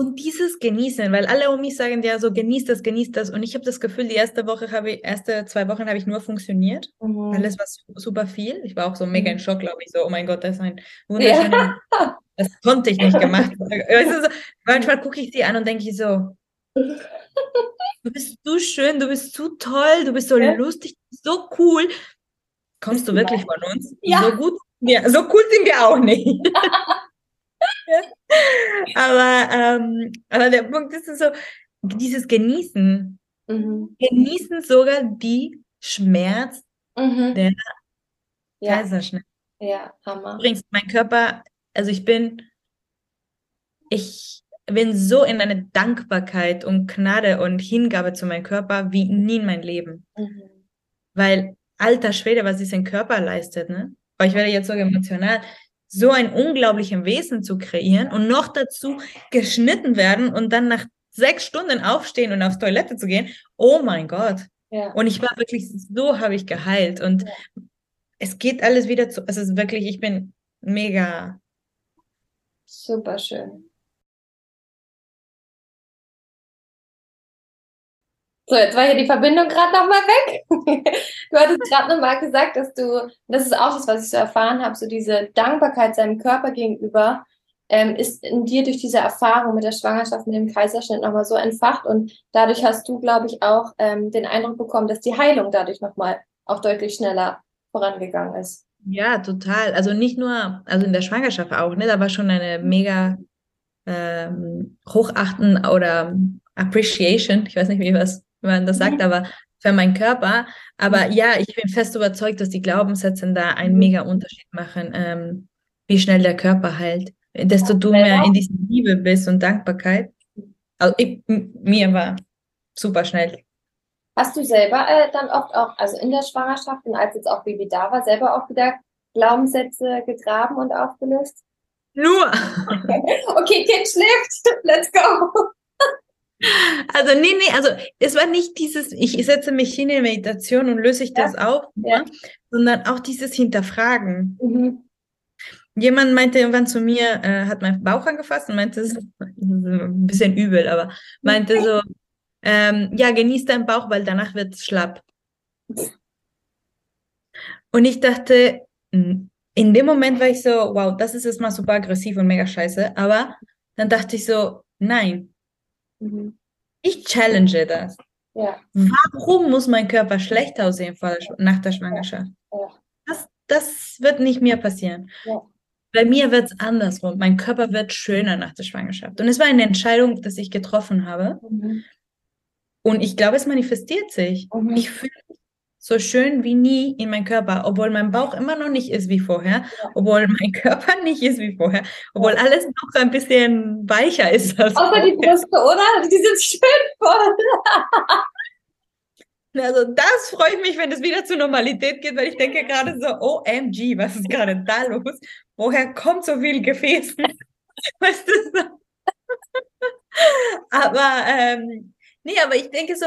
Und dieses Genießen, weil alle um mich sagen ja so, genießt das, genießt das. Und ich habe das Gefühl, die erste Woche habe ich, erste zwei Wochen habe ich nur funktioniert. Mhm. Alles war super viel. Ich war auch so mega in mhm. Schock, glaube ich, so, oh mein Gott, das ist ein wunderschöner, ja. das konnte ich nicht gemacht. also so, manchmal gucke ich sie an und denke ich so, du bist zu schön, du bist zu toll, du bist so ja. lustig, so cool. Kommst du wirklich von uns? Ja. So gut, ja, so cool sind wir auch nicht. aber, ähm, aber der Punkt ist so, dieses Genießen. Mhm. Genießen sogar die Schmerz Mhm. der Ja, Kaiserschnitt. ja, Hammer. Übrigens, mein Körper, also ich bin, ich bin so in eine Dankbarkeit und Gnade und Hingabe zu meinem Körper wie nie in meinem Leben. Mhm. Weil, alter Schwede, was dieser Körper leistet, ne? Aber ich werde jetzt so emotional, so ein unglaublichen Wesen zu kreieren und noch dazu geschnitten werden und dann nach sechs Stunden aufstehen und aufs Toilette zu gehen. Oh mein Gott. Ja. Und ich war wirklich, so habe ich geheilt. Und es geht alles wieder zu, es ist wirklich, ich bin mega. Super schön. So, jetzt war hier die Verbindung gerade nochmal weg. Du hattest gerade nochmal gesagt, dass du, das ist auch das, was ich so erfahren habe, so diese Dankbarkeit seinem Körper gegenüber, ähm, ist in dir durch diese Erfahrung mit der Schwangerschaft, mit dem Kaiserschnitt nochmal so entfacht. Und dadurch hast du, glaube ich, auch ähm, den Eindruck bekommen, dass die Heilung dadurch nochmal auch deutlich schneller vorangegangen ist. Ja, total. Also nicht nur, also in der Schwangerschaft auch, ne? Da war schon eine mega ähm, Hochachten oder Appreciation, ich weiß nicht, wie was, wie man das sagt, Mhm. aber für meinen Körper. Aber ja, ich bin fest überzeugt, dass die Glaubenssätze da einen Mhm. mega Unterschied machen, ähm, wie schnell der Körper heilt. Desto du mehr in dieser Liebe bist und Dankbarkeit. Also ich, mir war super schnell. Hast du selber äh, dann oft auch, also in der Schwangerschaft und als jetzt auch Baby da war, selber auch wieder Glaubenssätze gegraben und aufgelöst? Nur. Okay, Kind schläft, let's go. Also nee, nee, also es war nicht dieses, ich setze mich hin in Meditation und löse ich das auf, ja. sondern auch dieses Hinterfragen. Mhm. Jemand meinte irgendwann zu mir, äh, hat meinen Bauch angefasst und meinte, so, ein bisschen übel, aber meinte so, ähm, ja, genieß deinen Bauch, weil danach wird es schlapp. Und ich dachte, mm, in dem Moment war ich so, wow, das ist jetzt mal super aggressiv und mega scheiße, aber dann dachte ich so, nein, Mhm. ich challenge das. Ja, Warum muss mein Körper schlecht aussehen vor der, nach der Schwangerschaft? Ja. Das, das wird nicht mir passieren. Ja. Bei mir wird es andersrum. Mein Körper wird schöner nach der Schwangerschaft. Und es war eine Entscheidung, die ich getroffen habe. mhm. Und ich glaube, es manifestiert sich. Mhm. Ich fühle mich so schön wie nie in meinem Körper, obwohl mein Bauch immer noch nicht ist wie vorher, Ja. obwohl mein Körper nicht ist wie vorher, obwohl alles noch ein bisschen weicher ist als Außer die vorher. Brüste, oder? Die sind schön voll. Also das freut mich, wenn es wieder zur Normalität geht, weil ich denke gerade so, OMG, was ist gerade da los? Woher kommt so viel Gefäß? Weißt du so? Aber ähm, nee, aber ich denke so,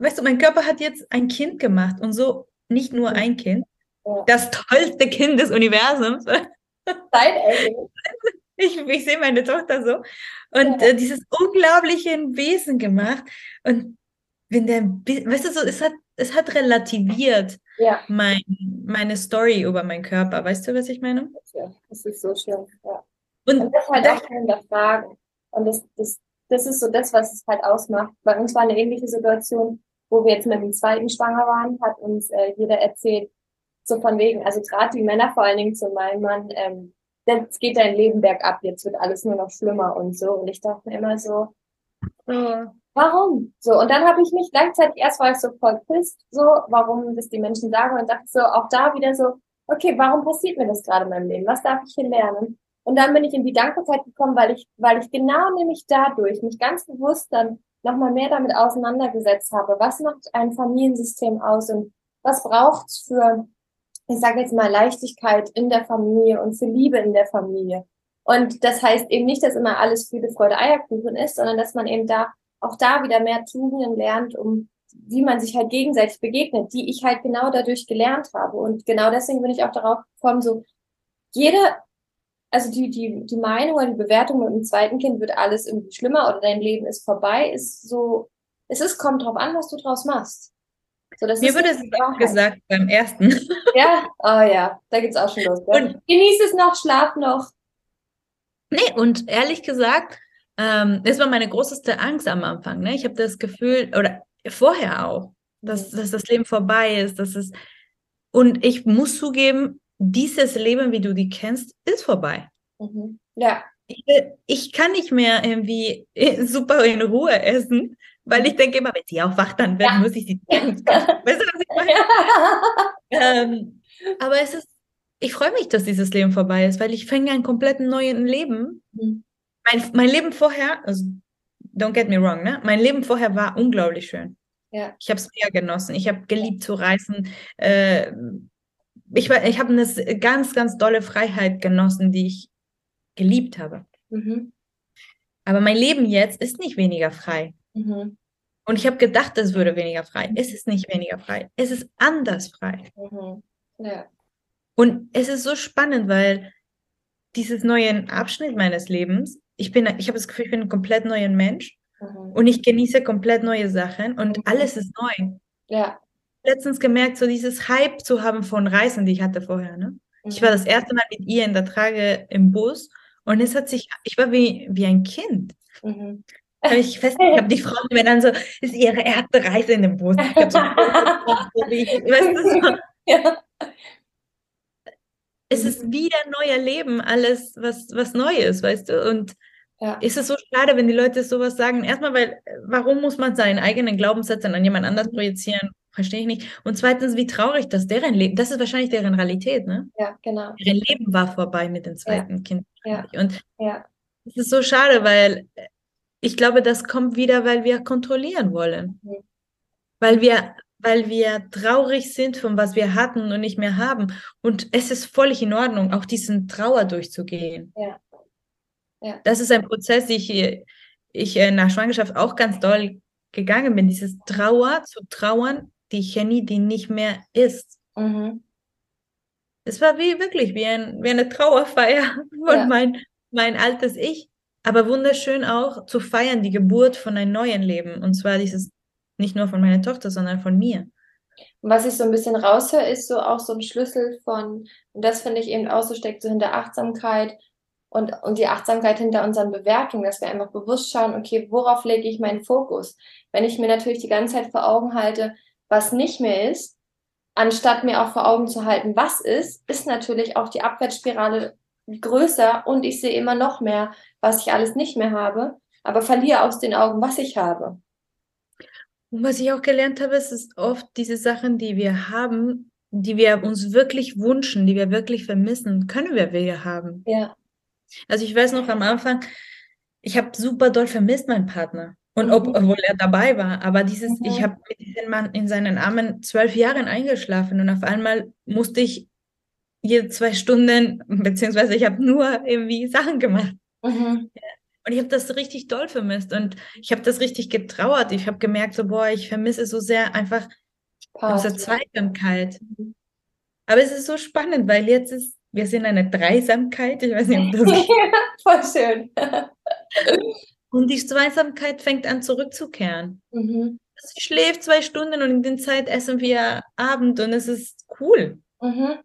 weißt du, mein Körper hat jetzt ein Kind gemacht und so nicht nur ein Kind, Ja. das tollste Kind des Universums. Ey. Ich, ich sehe meine Tochter so und Ja. äh, dieses unglaubliche Wesen gemacht und wenn der, weißt du so, es hat, es hat relativiert Ja, mein, meine Story über meinen Körper. Weißt du, was ich meine? das ist so schön. Ja. Und Und das halt auch hinterfragen. Und das, das, das ist so das, was es halt ausmacht. Bei uns war eine ähnliche Situation, wo wir jetzt mit dem zweiten schwanger waren, hat uns äh, jeder erzählt, so von wegen, also gerade die Männer vor allen Dingen zu meinem Mann, ähm, jetzt geht dein Leben bergab, jetzt wird alles nur noch schlimmer und so. Und ich dachte mir immer so, so, warum? So, und dann habe ich mich gleichzeitig, erst war ich so voll pisst, so, warum das die Menschen sagen, und dachte so, auch da wieder so, okay, warum passiert mir das gerade in meinem Leben? Was darf ich hier lernen? Und dann bin ich in die Dankbarkeit gekommen, weil ich, weil ich genau nämlich dadurch mich ganz bewusst dann nochmal mehr damit auseinandergesetzt habe. Was macht ein Familiensystem aus und was braucht's für, ich sage jetzt mal, Leichtigkeit in der Familie und für Liebe in der Familie? Und das heißt eben nicht, dass immer alles Friede, Freude, Eierkuchen ist, sondern dass man eben da auch da wieder mehr Tugenden lernt, um wie man sich halt gegenseitig begegnet, die ich halt genau dadurch gelernt habe. Und genau deswegen bin ich auch darauf gekommen, so jede, also die, die, die Meinung oder die Bewertung mit dem zweiten Kind wird alles irgendwie schlimmer oder dein Leben ist vorbei, ist so, es ist, kommt drauf an, was du draus machst. So, das mir wurde es Wahrheit. gesagt beim ersten. Ja, oh ja, da geht's auch schon los. Und- Genieß es noch, schlaf noch. Nee, und ehrlich gesagt, ähm, das war meine größte Angst am Anfang. Ne? Ich habe das Gefühl, oder vorher auch, dass, mhm. dass das Leben vorbei ist, dass es und ich muss zugeben, dieses Leben, wie du die kennst, ist vorbei. Mhm. Ja. Ich, ich, kann nicht mehr irgendwie super in Ruhe essen, weil ich denke immer, wenn sie aufwacht, dann ja. muss ich sie. weißt du, was ich meine? ähm, aber es ist, ich freue mich, dass dieses Leben vorbei ist, weil ich fange ein komplett neues Leben. Mhm. Mein, mein Leben vorher, also don't get me wrong, ne? Mein Leben vorher war unglaublich schön. Ja. Ich habe es sehr genossen. Ich habe geliebt zu reisen. Äh, ich ich habe eine ganz, ganz tolle Freiheit genossen, die ich geliebt habe. Mhm. Aber mein Leben jetzt ist nicht weniger frei. Mhm. Und ich habe gedacht, es würde weniger frei. Es ist nicht weniger frei. Es ist anders frei. Mhm. Ja. Und es ist so spannend, weil dieses neue Abschnitt meines Lebens, ich bin, ich habe das Gefühl, ich bin ein komplett neuer Mensch. Mhm. Und ich genieße komplett neue Sachen und mhm. alles ist neu. Ja. Letztens gemerkt, so dieses Hype zu haben von Reisen, die ich hatte vorher. Ne? Mhm. Ich war das erste Mal mit ihr in der Trage im Bus und es hat sich, ich war wie, wie ein Kind. Mhm. Hab ich fest, ich habe die Frau mir dann so, ist ihre erste Reise in dem Bus. Ich habe so, weißt du, so. Ja. Es ist wieder neuer Leben, alles, was, was neu ist, weißt du? Und ja. Ist es so schade, wenn die Leute sowas sagen? Erstmal, weil, warum muss man seinen eigenen Glaubenssatz an jemand anders mhm. projizieren? Verstehe ich nicht. Und zweitens, wie traurig, dass deren Leben, das ist wahrscheinlich deren Realität, ne? Ja, genau. Deren Leben war vorbei mit dem zweiten ja. Kind. Ja. Und ja. es ist so schade, weil ich glaube, das kommt wieder, weil wir kontrollieren wollen. Mhm. Weil wir, weil wir traurig sind von was wir hatten und nicht mehr haben. Und es ist völlig in Ordnung, auch diesen Trauer durchzugehen. Ja. Ja. Das ist ein Prozess, ich, ich äh, nach Schwangerschaft auch ganz doll gegangen bin, dieses Trauer zu trauern, die Chemie, die nicht mehr ist. Mhm. Es war wie wirklich wie, ein, wie eine Trauerfeier von ja. mein, mein altes Ich. Aber wunderschön auch zu feiern, die Geburt von einem neuen Leben. Und zwar dieses nicht nur von meiner Tochter, sondern von mir. was ich so ein bisschen raushöre, ist so auch so ein Schlüssel von, und das finde ich eben auch so steckt so hinter Achtsamkeit, und, und die Achtsamkeit hinter unseren Bewertungen, dass wir einfach bewusst schauen, okay, worauf lege ich meinen Fokus? Wenn ich mir natürlich die ganze Zeit vor Augen halte, was nicht mehr ist, anstatt mir auch vor Augen zu halten, was ist, ist natürlich auch die Abwärtsspirale größer und ich sehe immer noch mehr, was ich alles nicht mehr habe, aber verliere aus den Augen, was ich habe. Und was ich auch gelernt habe, ist, ist oft diese Sachen, die wir haben, die wir uns wirklich wünschen, die wir wirklich vermissen, können wir wieder haben. Ja. Also ich weiß noch am Anfang, ich habe super doll vermisst meinen Partner. Und mhm. ob, obwohl er dabei war, aber dieses, mhm. ich habe mit diesem Mann in seinen Armen zwölf Jahre eingeschlafen und auf einmal musste ich jede zwei Stunden, beziehungsweise ich habe nur irgendwie Sachen gemacht. Mhm. Und ich habe das richtig doll vermisst und ich habe das richtig getrauert. Ich habe gemerkt, so, boah, ich vermisse so sehr einfach diese Zweisamkeit. Mhm. Aber es ist so spannend, weil jetzt ist wir sind eine Dreisamkeit. Ich weiß nicht, ob das Voll schön. Und die Zweisamkeit fängt an zurückzukehren. Mhm. Sie schläft zwei Stunden und in der Zeit essen wir Abend und es ist cool. Mhm.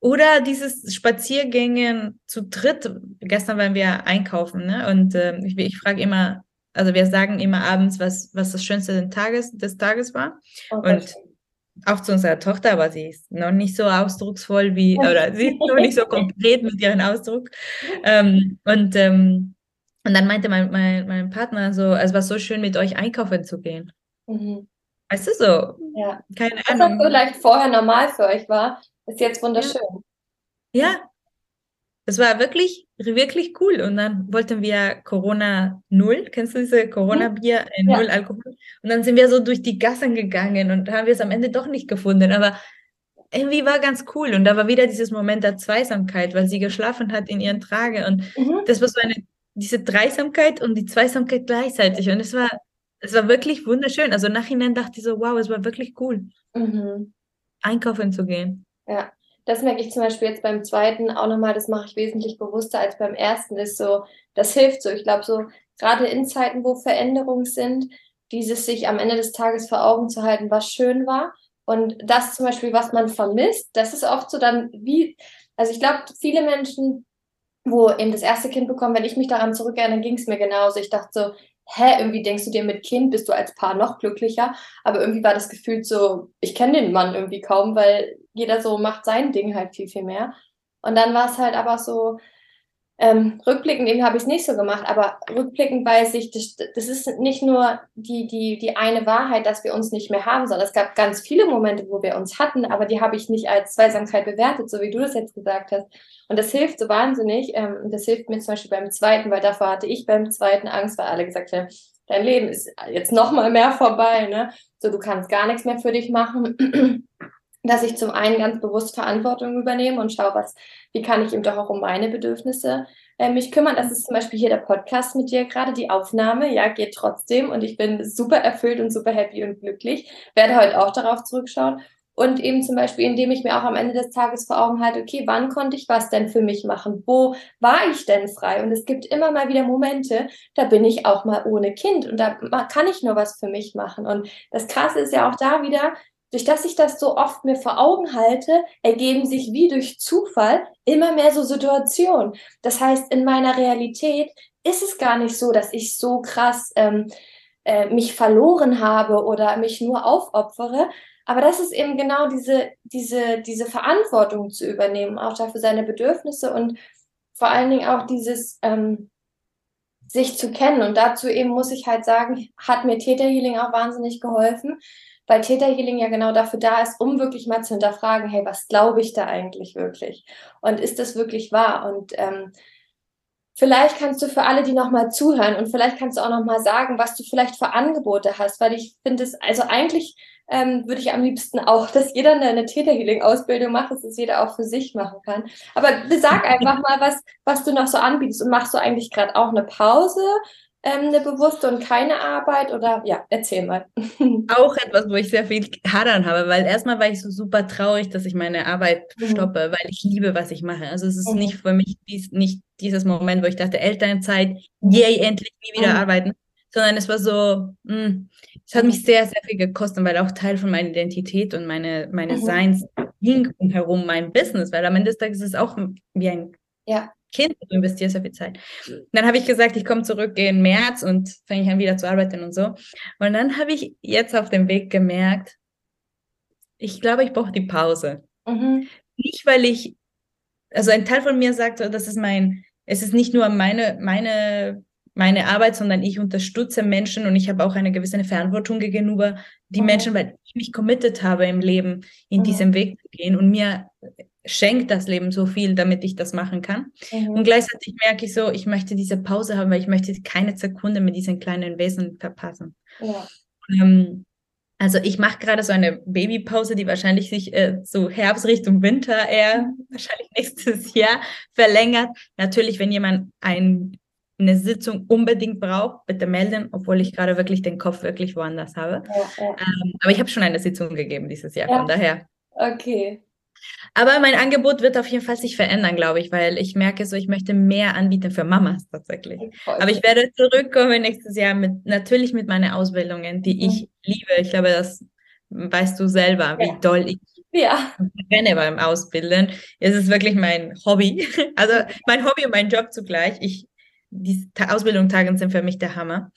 Oder dieses Spaziergängen zu dritt. Gestern waren wir einkaufen ne? und äh, ich, ich frage immer, also wir sagen immer abends, was, was das Schönste des Tages, des Tages war. Okay. Und auch zu unserer Tochter, aber sie ist noch nicht so ausdrucksvoll wie, oder sie ist noch nicht so konkret mit ihrem Ausdruck. Ähm, und, ähm, und dann meinte mein, mein, mein Partner so, es war so schön, mit euch einkaufen zu gehen. Mhm. Weißt du so? Ja. Keine Ahnung. Was vielleicht vorher normal für euch war, ist jetzt wunderschön. Ja, ja es war wirklich, wirklich cool. Und dann wollten wir Corona Null, kennst du diese Corona-Bier, äh, Null ja. Alkohol? Und dann sind wir so durch die Gassen gegangen und haben wir es am Ende doch nicht gefunden. Aber irgendwie war ganz cool. Und da war wieder dieses Moment der Zweisamkeit, weil sie geschlafen hat in ihren Trage. Und mhm. das war so eine, diese Dreisamkeit und die Zweisamkeit gleichzeitig. Und es war, es war wirklich wunderschön. Also nachhinein dachte ich so, wow, es war wirklich cool, mhm. einkaufen zu gehen. Ja, das merke ich zum Beispiel jetzt beim zweiten auch nochmal, das mache ich wesentlich bewusster als beim ersten, ist so, das hilft so. Ich glaube, so gerade in Zeiten, wo Veränderungen sind, dieses sich am Ende des Tages vor Augen zu halten, was schön war. Und das zum Beispiel, was man vermisst, das ist oft so dann wie, also ich glaube, viele Menschen, wo eben das erste Kind bekommen, wenn ich mich daran zurückerinnere, ging es mir genauso. Ich dachte so, hä, irgendwie denkst du dir mit Kind bist du als Paar noch glücklicher, aber irgendwie war das Gefühl so, ich kenne den Mann irgendwie kaum, weil jeder so macht sein Ding halt viel, viel mehr. Und dann war es halt aber so, ähm, rückblickend eben habe ich es nicht so gemacht, aber rückblickend weiß ich, das, das, ist nicht nur die, die, die eine Wahrheit, dass wir uns nicht mehr haben, sondern es gab ganz viele Momente, wo wir uns hatten, aber die habe ich nicht als Zweisamkeit bewertet, so wie du das jetzt gesagt hast. Und das hilft so wahnsinnig. Ähm, das hilft mir zum Beispiel beim zweiten, weil davor hatte ich beim zweiten Angst, weil alle gesagt haben, dein Leben ist jetzt noch mal mehr vorbei, ne? So, du kannst gar nichts mehr für dich machen. Dass ich zum einen ganz bewusst Verantwortung übernehme und schaue, was, wie kann ich eben doch auch um meine Bedürfnisse äh, mich kümmern. Das ist zum Beispiel hier der Podcast mit dir gerade, die Aufnahme, ja, geht trotzdem und ich bin super erfüllt und super happy und glücklich. Werde heute auch darauf zurückschauen. Und eben zum Beispiel, indem ich mir auch am Ende des Tages vor Augen halte, okay, wann konnte ich was denn für mich machen? Wo war ich denn frei? Und es gibt immer mal wieder Momente, da bin ich auch mal ohne Kind und da kann ich nur was für mich machen. Und das Krasse ist ja auch da wieder, durch dass ich das so oft mir vor Augen halte, ergeben sich wie durch Zufall immer mehr so Situationen. Das heißt, in meiner Realität ist es gar nicht so, dass ich so krass ähm, äh, mich verloren habe oder mich nur aufopfere. Aber das ist eben genau diese, diese, diese Verantwortung zu übernehmen, auch dafür seine Bedürfnisse und vor allen Dingen auch dieses ähm, sich zu kennen. Und dazu eben muss ich halt sagen, hat mir Theta Healing auch wahnsinnig geholfen, weil Theta Healing ja genau dafür da ist, um wirklich mal zu hinterfragen, hey, was glaube ich da eigentlich wirklich? Und ist das wirklich wahr? Und ähm, vielleicht kannst du für alle, die nochmal zuhören und vielleicht kannst du auch nochmal sagen, was du vielleicht für Angebote hast, weil ich finde es, also eigentlich ähm, würde ich am liebsten auch, dass jeder eine, eine Theta Healing Ausbildung macht, dass es jeder auch für sich machen kann. Aber sag einfach mal, was, was du noch so anbietest und machst du eigentlich gerade auch eine Pause ähm, eine bewusste und keine Arbeit? Oder ja, erzähl mal. Auch etwas, wo ich sehr viel hadern habe, weil erstmal war ich so super traurig, dass ich meine Arbeit mhm. stoppe, weil ich liebe, was ich mache. Also es ist mhm. nicht für mich dies, nicht dieses Moment, wo ich dachte, Elternzeit, yay, endlich nie wieder mhm. arbeiten, sondern es war so, mh, hm, es hat mich mhm. sehr, sehr viel gekostet, weil auch Teil von meiner Identität und meine, meine mhm. Seins hing herum mein Business, weil am Ende des Tages ist es auch wie ein ja. Kind, du investierst ja viel Zeit. Dann habe ich gesagt, ich komme zurück in März und fange ich an wieder zu arbeiten und so. Und dann habe ich jetzt auf dem Weg gemerkt, ich glaube, ich brauche die Pause. Mhm. Nicht, weil ich, also ein Teil von mir sagt, das ist mein, es ist nicht nur meine, meine, meine Arbeit, sondern ich unterstütze Menschen und ich habe auch eine gewisse Verantwortung gegenüber die mhm. Menschen, weil ich mich committed habe im Leben, in mhm. diesem Weg zu gehen und mir schenkt das Leben so viel, damit ich das machen kann. Mhm. Und gleichzeitig merke ich so, ich möchte diese Pause haben, weil ich möchte keine Sekunde mit diesen kleinen Wesen verpassen. Ja. Ähm, also ich mache gerade so eine Babypause, die wahrscheinlich sich äh, so Herbst Richtung Winter eher mhm. wahrscheinlich nächstes Jahr verlängert. Natürlich, wenn jemand ein, eine Sitzung unbedingt braucht, bitte melden, obwohl ich gerade wirklich den Kopf wirklich woanders habe. Ja, ja. Ähm, aber ich habe schon eine Sitzung gegeben dieses Jahr, von daher. Okay. Aber mein Angebot wird auf jeden Fall sich verändern, glaube ich, weil ich merke so, ich möchte mehr anbieten für Mamas tatsächlich. Aber ich werde zurückkommen nächstes Jahr mit, natürlich mit meinen Ausbildungen, die mhm. ich liebe. Ich glaube, das weißt du selber, wie ja. doll ich ja. beim Ausbilden. Es ist wirklich mein Hobby. Also mein Hobby und mein Job zugleich. Ich, die Ausbildungstage sind für mich der Hammer.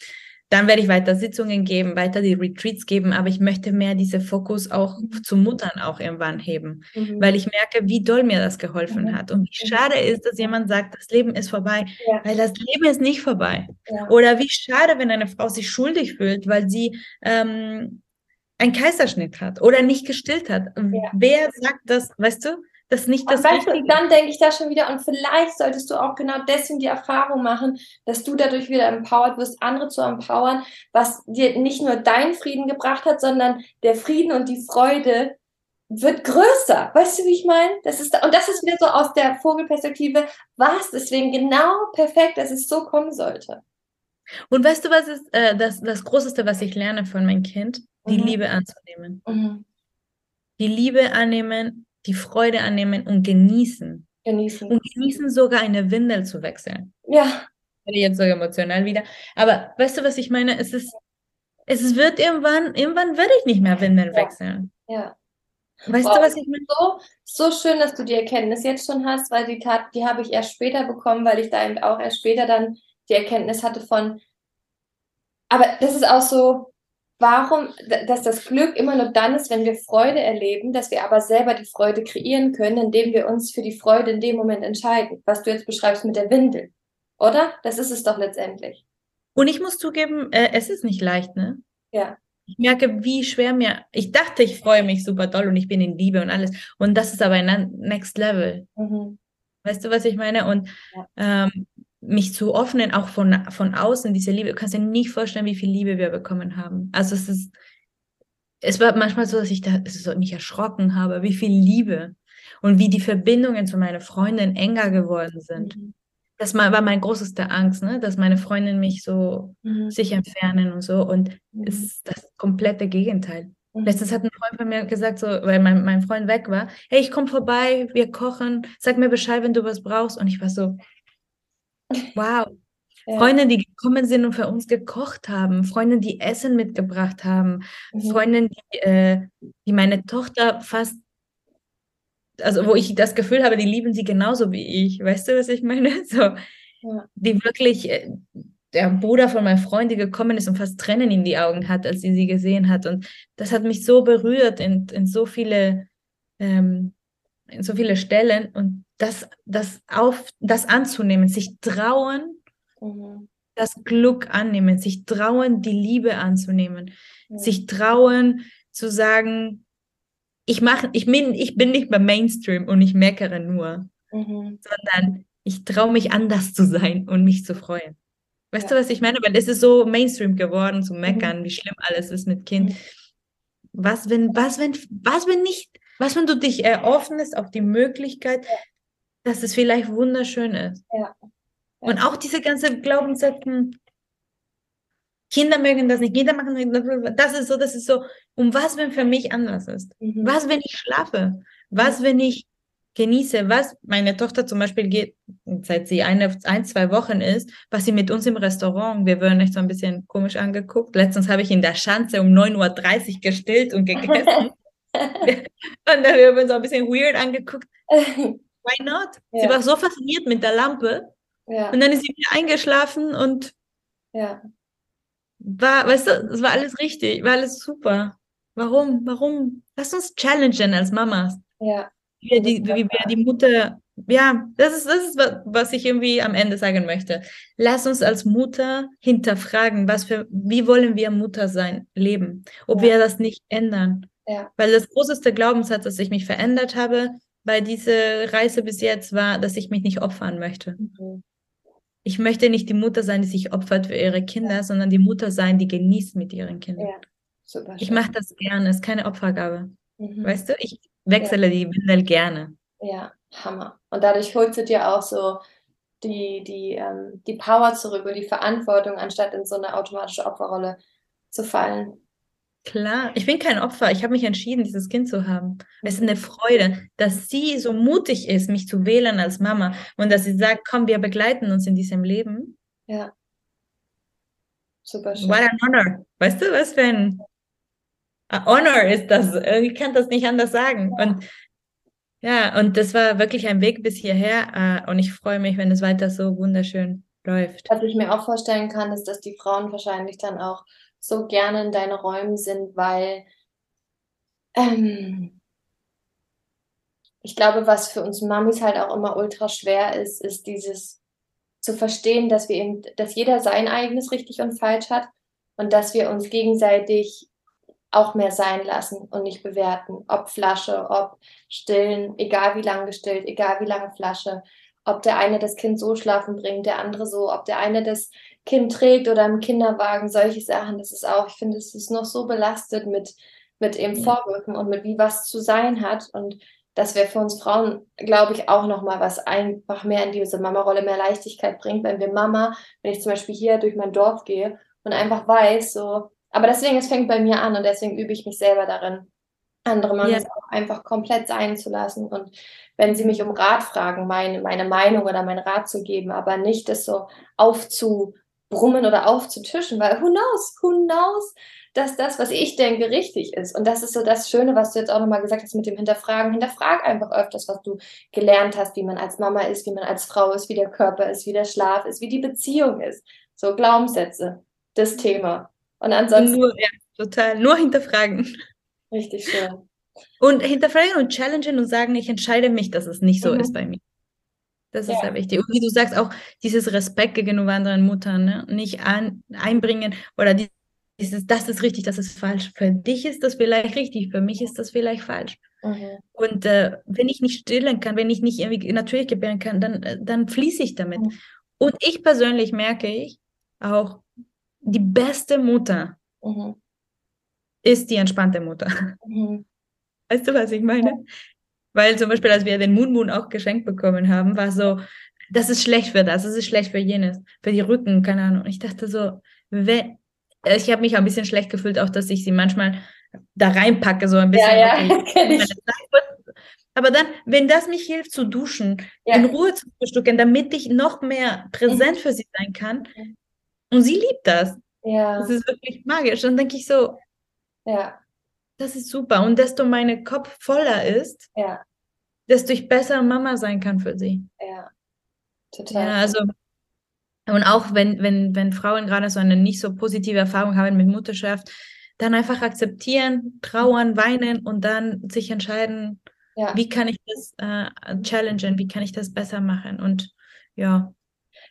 Dann werde ich weiter Sitzungen geben, weiter die Retreats geben, aber ich möchte mehr diese Fokus auch mhm. zu Muttern auch irgendwann heben, mhm. weil ich merke, wie doll mir das geholfen mhm. hat und wie schade ist, dass jemand sagt, das Leben ist vorbei, ja. weil das Leben ist nicht vorbei. Ja. Oder wie schade, wenn eine Frau sich schuldig fühlt, weil sie ähm, einen Kaiserschnitt hat oder nicht gestillt hat. Ja. Wer sagt das, weißt du? Das nicht das weißt du, dann denke ich da schon wieder, und vielleicht solltest du auch genau deswegen die Erfahrung machen, dass du dadurch wieder empowered wirst, andere zu empowern, was dir nicht nur deinen Frieden gebracht hat, sondern der Frieden und die Freude wird größer. Weißt du, wie ich meine? Das ist, und das ist wieder so aus der Vogelperspektive, was deswegen genau perfekt, dass es so kommen sollte. Und weißt du, was ist äh, das, das Größte, was ich lerne von meinem Kind? Die mhm. Liebe anzunehmen. Mhm. Die Liebe annehmen die Freude annehmen und genießen. Genießen. Und genießen sogar eine Windel zu wechseln. Ja. Ich jetzt so emotional wieder. Aber weißt du, was ich meine? Es ist, es wird irgendwann, irgendwann werde ich nicht mehr Windeln ja. wechseln. Ja. Weißt wow, du, was ich meine? So, so schön, dass du die Erkenntnis jetzt schon hast, weil die Tat, die habe ich erst später bekommen, weil ich da eben auch erst später dann die Erkenntnis hatte von, aber das ist auch so, warum, dass das Glück immer nur dann ist, wenn wir Freude erleben, dass wir aber selber die Freude kreieren können, indem wir uns für die Freude in dem Moment entscheiden, was du jetzt beschreibst mit der Windel. Oder? Das ist es doch letztendlich. Und ich muss zugeben, äh, es ist nicht leicht, ne? Ja. Ich merke, wie schwer mir. Ich dachte, ich freue mich super doll und ich bin in Liebe und alles. Und das ist aber ein Next Level. Mhm. Weißt du, was ich meine? Und ja. ähm, mich zu öffnen, auch von, von außen, diese Liebe. Du kannst dir nicht vorstellen, wie viel Liebe wir bekommen haben. Also es ist, es war manchmal so, dass ich da so mich erschrocken habe, wie viel Liebe und wie die Verbindungen zu meiner Freundin enger geworden sind. Mhm. Das war meine größte Angst, ne? dass meine Freundinnen mich so mhm. sich entfernen und so. Und mhm. es ist das komplette Gegenteil. Mhm. Letztens hat ein Freund von mir gesagt, so, weil mein, mein Freund weg war, hey, ich komme vorbei, wir kochen, sag mir Bescheid, wenn du was brauchst. Und ich war so, wow. Ja. Freunde, die gekommen sind und für uns gekocht haben, Freunde, die Essen mitgebracht haben, mhm. Freunde, die, äh, die meine Tochter fast, also wo ich das Gefühl habe, die lieben sie genauso wie ich. Weißt du, was ich meine? So, ja. die wirklich, äh, der Bruder von meinem Freund, die gekommen ist und fast Tränen in die Augen hat, als sie sie gesehen hat. Und das hat mich so berührt in, in so viele, ähm, in so viele Stellen. Und das, das auf, das anzunehmen, sich trauen, mhm. das Glück annehmen, sich trauen, die Liebe anzunehmen, mhm. sich trauen zu sagen, ich mache, ich bin, ich bin nicht beim Mainstream und ich meckere nur, mhm. sondern ich traue mich anders zu sein und mich zu freuen. Weißt ja. du, was ich meine? Weil es ist so Mainstream geworden, zu meckern, wie schlimm alles ist mit Kind. Mhm. Was, wenn, was, wenn, was, wenn nicht, was, wenn du dich eröffnest auf die Möglichkeit, dass es vielleicht wunderschön ist. Ja. Und auch diese ganze Glaubenssätze, Kinder mögen das nicht, Kinder machen das ist so, das ist so. Und was, wenn für mich anders ist? Mhm. Was, wenn ich schlafe? Was, wenn ich genieße? Was, meine Tochter zum Beispiel geht, seit sie eine, ein, zwei Wochen ist, was sie mit uns im Restaurant, wir würden echt so ein bisschen komisch angeguckt. Letztens habe ich in der Schanze um 9.30 Uhr gestillt und gegessen. und dann haben wir uns so ein bisschen weird angeguckt. why not? Ja. Sie war so fasziniert mit der Lampe. Ja. Und dann ist sie wieder eingeschlafen und ja. war, weißt du, es war alles richtig, war alles super. Warum? Warum? Lass uns challengen als Mamas. Ja. Wie die, wie wir die Mutter, ja, das ist, das ist, was ich irgendwie am Ende sagen möchte. Lass uns als Mutter hinterfragen, was für, wie wollen wir Mutter sein, leben, ob ja. wir das nicht ändern. Ja. Weil das größte Glaubenssatz, dass ich mich verändert habe, bei dieser Reise bis jetzt war, dass ich mich nicht opfern möchte. Mhm. Ich möchte nicht die Mutter sein, die sich opfert für ihre Kinder, sondern die Mutter sein, die genießt mit ihren Kindern. Ja, super ich mache das gerne, es ist keine Opfergabe. Mhm. Weißt du, ich wechsle ja. die Windel gerne. Ja, Hammer. Und dadurch holst du dir auch so die, die, ähm, die Power zurück und die Verantwortung, anstatt in so eine automatische Opferrolle zu fallen. Klar, ich bin kein Opfer. Ich habe mich entschieden, dieses Kind zu haben. Es ist eine Freude, dass sie so mutig ist, mich zu wählen als Mama und dass sie sagt, komm, wir begleiten uns in diesem Leben. Ja. Super schön. What an honor. Weißt du, was für ein Honor ist das? Ich kann das nicht anders sagen. Und ja, und das war wirklich ein Weg bis hierher. Äh, und ich freue mich, wenn es weiter so wunderschön läuft. Was ich mir auch vorstellen kann, ist, dass die Frauen wahrscheinlich dann auch so gerne in deinen Räumen sind, weil ähm, ich glaube, was für uns Mamis halt auch immer ultra schwer ist, ist dieses zu verstehen, dass wir eben, dass jeder sein eigenes richtig und falsch hat und dass wir uns gegenseitig auch mehr sein lassen und nicht bewerten. Ob Flasche, ob stillen, egal wie lang gestillt, egal wie lange Flasche, ob der eine das Kind so schlafen bringt, der andere so, ob der eine das Kind trägt oder im Kinderwagen, solche Sachen. Das ist auch, ich finde, es ist noch so belastet mit, mit eben Vorwürfen und mit wie was zu sein hat. Und das wäre für uns Frauen, glaube ich, auch nochmal was einfach mehr in diese Mama-Rolle, mehr Leichtigkeit bringt, wenn wir Mama, wenn ich zum Beispiel hier durch mein Dorf gehe und einfach weiß, so, aber deswegen, es fängt bei mir an und deswegen übe ich mich selber darin, andere Mamas ja. auch einfach komplett sein zu lassen. Und wenn sie mich um Rat fragen, meine, meine Meinung oder meinen Rat zu geben, aber nicht das so aufzu brummen oder aufzutischen, weil who knows, who knows, dass das, was ich denke, richtig ist. Und das ist so das Schöne, was du jetzt auch nochmal gesagt hast mit dem Hinterfragen. Hinterfrag einfach öfters, was du gelernt hast, wie man als Mama ist, wie man als Frau ist, wie der Körper ist, wie der Schlaf ist, wie die Beziehung ist. So Glaubenssätze. das Thema. Und ansonsten. Nur, ja, total. Nur hinterfragen. Richtig schön. Und hinterfragen und challengen und sagen, ich entscheide mich, dass es nicht so mhm. ist bei mir. Das ist ja. sehr wichtig. Und wie du sagst, auch dieses Respekt gegenüber anderen Muttern, ne? nicht an, einbringen oder dieses, das ist richtig, das ist falsch. Für dich ist das vielleicht richtig, für mich ist das vielleicht falsch. Mhm. Und äh, wenn ich nicht stillen kann, wenn ich nicht irgendwie natürlich gebären kann, dann, äh, dann fließe ich damit. Mhm. Und ich persönlich merke ich auch, die beste Mutter mhm. ist die entspannte Mutter. Mhm. Weißt du, was ich meine? Weil zum Beispiel, als wir den Moon Moon auch geschenkt bekommen haben, war so, das ist schlecht für das, das ist schlecht für jenes, für die Rücken, keine Ahnung. Ich dachte so, wenn, ich habe mich ein bisschen schlecht gefühlt, auch dass ich sie manchmal da reinpacke, so ein bisschen. Ja, ja, okay, Aber dann, wenn das mich hilft zu duschen, ja. in Ruhe zu bestücken, damit ich noch mehr präsent für sie sein kann. Und sie liebt das. Ja. Das ist wirklich magisch. Dann denke ich so, ja. Das ist super. Und desto mein Kopf voller ist, ja. desto ich besser Mama sein kann für sie. Ja, total. Ja, also, und auch wenn, wenn, wenn Frauen gerade so eine nicht so positive Erfahrung haben mit Mutterschaft, dann einfach akzeptieren, trauern, weinen und dann sich entscheiden, ja. wie kann ich das äh, challengen, wie kann ich das besser machen. Und ja,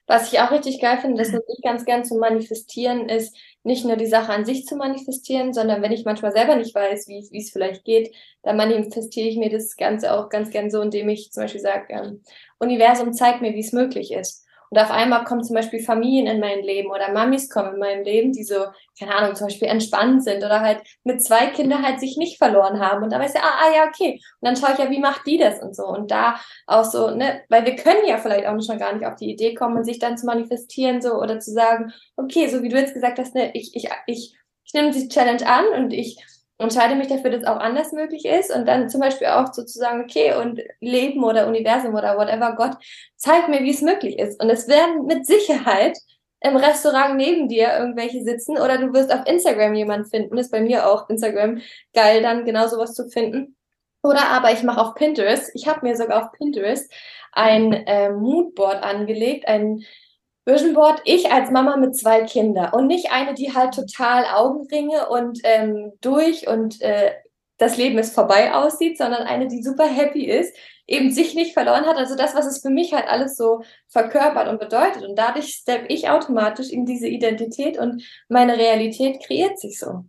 was ich auch richtig geil finde, das nutze ich ganz gern zu manifestieren, ist nicht nur die Sache an sich zu manifestieren, sondern wenn ich manchmal selber nicht weiß, wie, es vielleicht geht, dann manifestiere ich mir das Ganze auch ganz gern so, indem ich zum Beispiel sage, ähm, Universum zeigt mir, wie es möglich ist. Und auf einmal kommen zum Beispiel Familien in mein Leben oder Mamis kommen in mein Leben, die so, keine Ahnung, zum Beispiel entspannt sind oder halt mit zwei Kindern halt sich nicht verloren haben. Und da weiß ich, ah, ah ja, okay. Und dann schaue ich ja, wie macht die das und so. Und da auch so, ne, weil wir können ja vielleicht auch schon gar nicht auf die Idee kommen sich dann zu manifestieren so oder zu sagen, okay, so wie du jetzt gesagt hast, ne, ich, ich, ich, ich nehme die Challenge an und ich entscheide mich dafür, dass auch anders möglich ist und dann zum Beispiel auch sozusagen, okay, und Leben oder Universum oder whatever, Gott, zeig mir, wie es möglich ist. Und es werden mit Sicherheit im Restaurant neben dir irgendwelche sitzen oder du wirst auf Instagram jemanden finden, ist bei mir auch Instagram geil, dann genau sowas zu finden. Oder aber ich mache auf Pinterest, ich habe mir sogar auf Pinterest ein äh, Moodboard angelegt, ein Vision Board, ich als Mama mit zwei Kindern und nicht eine, die halt total Augenringe und ähm, durch und äh, das Leben ist vorbei aussieht, sondern eine, die super happy ist, eben sich nicht verloren hat. Also das, was es für mich halt alles so verkörpert und bedeutet. Und dadurch steppe ich automatisch in diese Identität und meine Realität kreiert sich so.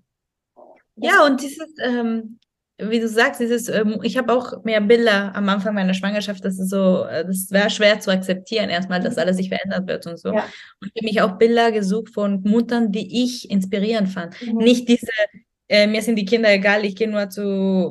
Ja, und dieses, ähm, wie du sagst, dieses, ähm, ich habe auch mehr Bilder am Anfang meiner Schwangerschaft, das ist so, äh, das wäre schwer zu akzeptieren, erstmal, dass mhm. alles sich verändert wird und so. Ja. Und ich habe mich auch Bilder gesucht von Muttern, die ich inspirierend fand. Mhm. Nicht diese, äh, mir sind die Kinder egal, ich gehe nur zu,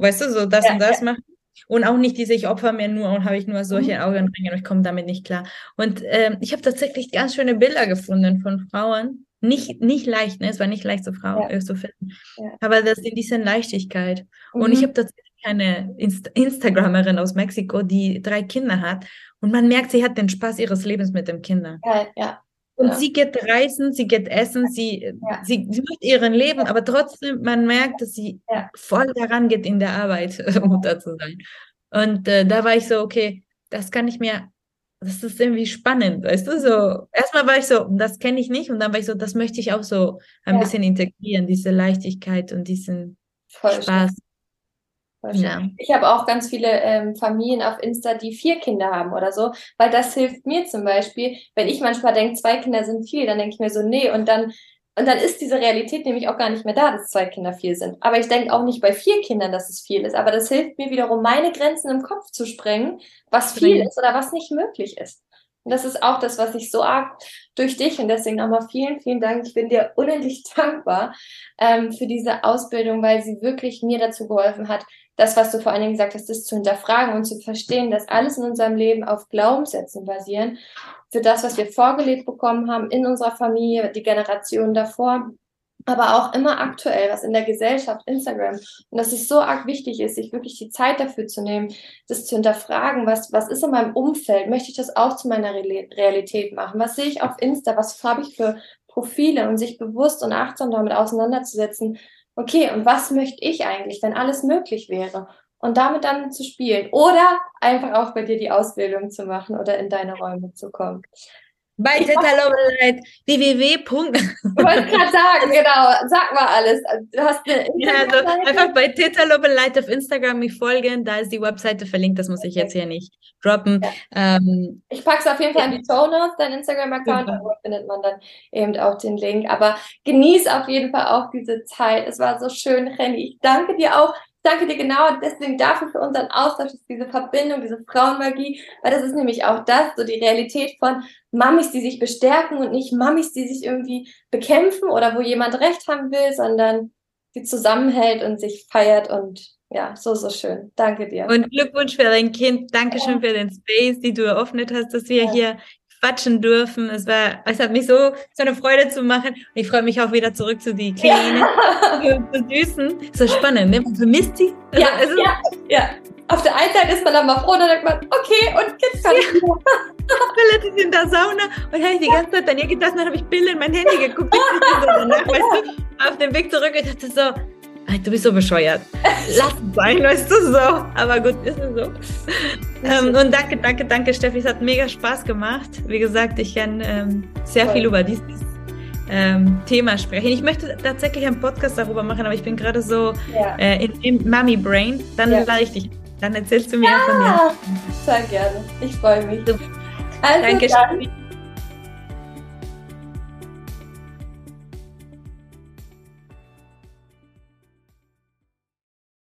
weißt du, so das ja, und das ja. machen. Und auch nicht diese, ich opfer mir nur und habe ich nur solche mhm. Augenringe und ich komme damit nicht klar. Und äh, ich habe tatsächlich ganz schöne Bilder gefunden von Frauen, nicht, nicht leicht, ne? es war nicht leicht, so Frauen ja. zu finden. Ja. Aber das in dieser Leichtigkeit. Mhm. Und ich mhm. habe tatsächlich eine Inst Instagramerin aus Mexiko, die drei Kinder hat. Und man merkt, sie hat den Spaß ihres Lebens mit den Kindern. Ja, ja. Und ja. sie geht reisen, sie geht essen, sie, sie, sie macht ihren Leben, aber trotzdem, man merkt, dass sie voll daran geht, in der Arbeit Mutter zu sein. Und äh, da war ich so, okay, das kann ich mir das ist irgendwie spannend, weißt du, so. Erstmal war ich so, das kenne ich nicht und dann war ich so, das möchte ich auch so ein ja. bisschen integrieren, diese Leichtigkeit und diesen Voll Spaß. Ja. Ich habe auch ganz viele ähm, Familien auf Insta, die vier Kinder haben oder so, weil das hilft mir zum Beispiel, wenn ich manchmal denke, zwei Kinder sind viel, dann denke ich mir so, nee, und dann und dann ist diese Realität nämlich auch gar nicht mehr da, dass zwei Kinder viel sind. Aber ich denke auch nicht bei vier Kindern, dass es viel ist. Aber das hilft mir wiederum, meine Grenzen im Kopf zu sprengen, was viel ist oder was nicht möglich ist. Und das ist auch das, was ich so arg durch dich und deswegen nochmal vielen, vielen Dank. Ich bin dir unendlich dankbar ähm, für diese Ausbildung, weil sie wirklich mir dazu geholfen hat, das, was du vor allen Dingen gesagt hast, das zu hinterfragen und zu verstehen, dass alles in unserem Leben auf Glaubenssätzen basieren. Für das, was wir vorgelebt bekommen haben in unserer Familie, die Generation davor, aber auch immer aktuell, was in der Gesellschaft, Instagram, und dass es so arg wichtig ist, sich wirklich die Zeit dafür zu nehmen, das zu hinterfragen, was, was ist in meinem Umfeld, möchte ich das auch zu meiner Realität machen, was sehe ich auf Insta, was habe ich für Profile? Und sich bewusst und achtsam damit auseinanderzusetzen, okay, und was möchte ich eigentlich, wenn alles möglich wäre? und damit dann zu spielen oder einfach auch bei dir die Ausbildung zu machen oder in deine Räume zu kommen. Bei Teta Lobeleit, www. Ich wollte gerade sagen, genau, sag mal alles. Du hast eine ja, also einfach bei Teta Lobeleit auf Instagram mich folgen, da ist die Webseite verlinkt, das muss ich jetzt hier nicht droppen. Ja. Ähm, ich packe es auf jeden Fall in die Show Notes, dein Instagram-Account, da findet man dann eben auch den Link. Aber genieß auf jeden Fall auch diese Zeit. Es war so schön, Renny. Ich danke dir auch danke dir genau deswegen dafür für unseren Austausch, diese Verbindung, diese Frauenmagie, weil das ist nämlich auch das, so die Realität von Mamis, die sich bestärken und nicht Mamis, die sich irgendwie bekämpfen oder wo jemand Recht haben will, sondern die zusammenhält und sich feiert und ja, so, so schön. Danke dir. Und Glückwunsch für dein Kind. Dankeschön ja. für den Space, die du eröffnet hast, dass wir ja. hier quatschen dürfen. Es war, es hat mich so, so eine Freude zu machen. Und ich freue mich auch wieder zurück zu die Kleinen, ja. zu Süßen. So spannend, ne? Man vermisst sie. Ja, also, ja, ja. Auf der einen Seite ist man dann mal froh, dann denkt man, okay, und jetzt kann ich wieder. letztens in der Sauna und habe ich die ganze Zeit an ihr gedacht, dann habe ich Bilder in mein Handy geguckt. danach, weißt du, auf dem Weg zurück, ich dachte so, du bist so bescheuert. Lass es sein, weißt du so. Aber gut, ist es so. Ähm, und danke, danke, danke, Steffi. Es hat mega Spaß gemacht. Wie gesagt, ich kann ähm, sehr viel über dieses ähm, Thema sprechen. Ich möchte tatsächlich einen Podcast darüber machen, aber ich bin gerade so ja. äh, in, in Mummy Brain. Dann ja. lade ich dich. Dann erzählst du mir ja, von dir. Sehr gerne. Ich freue mich. Also, danke, Steffi.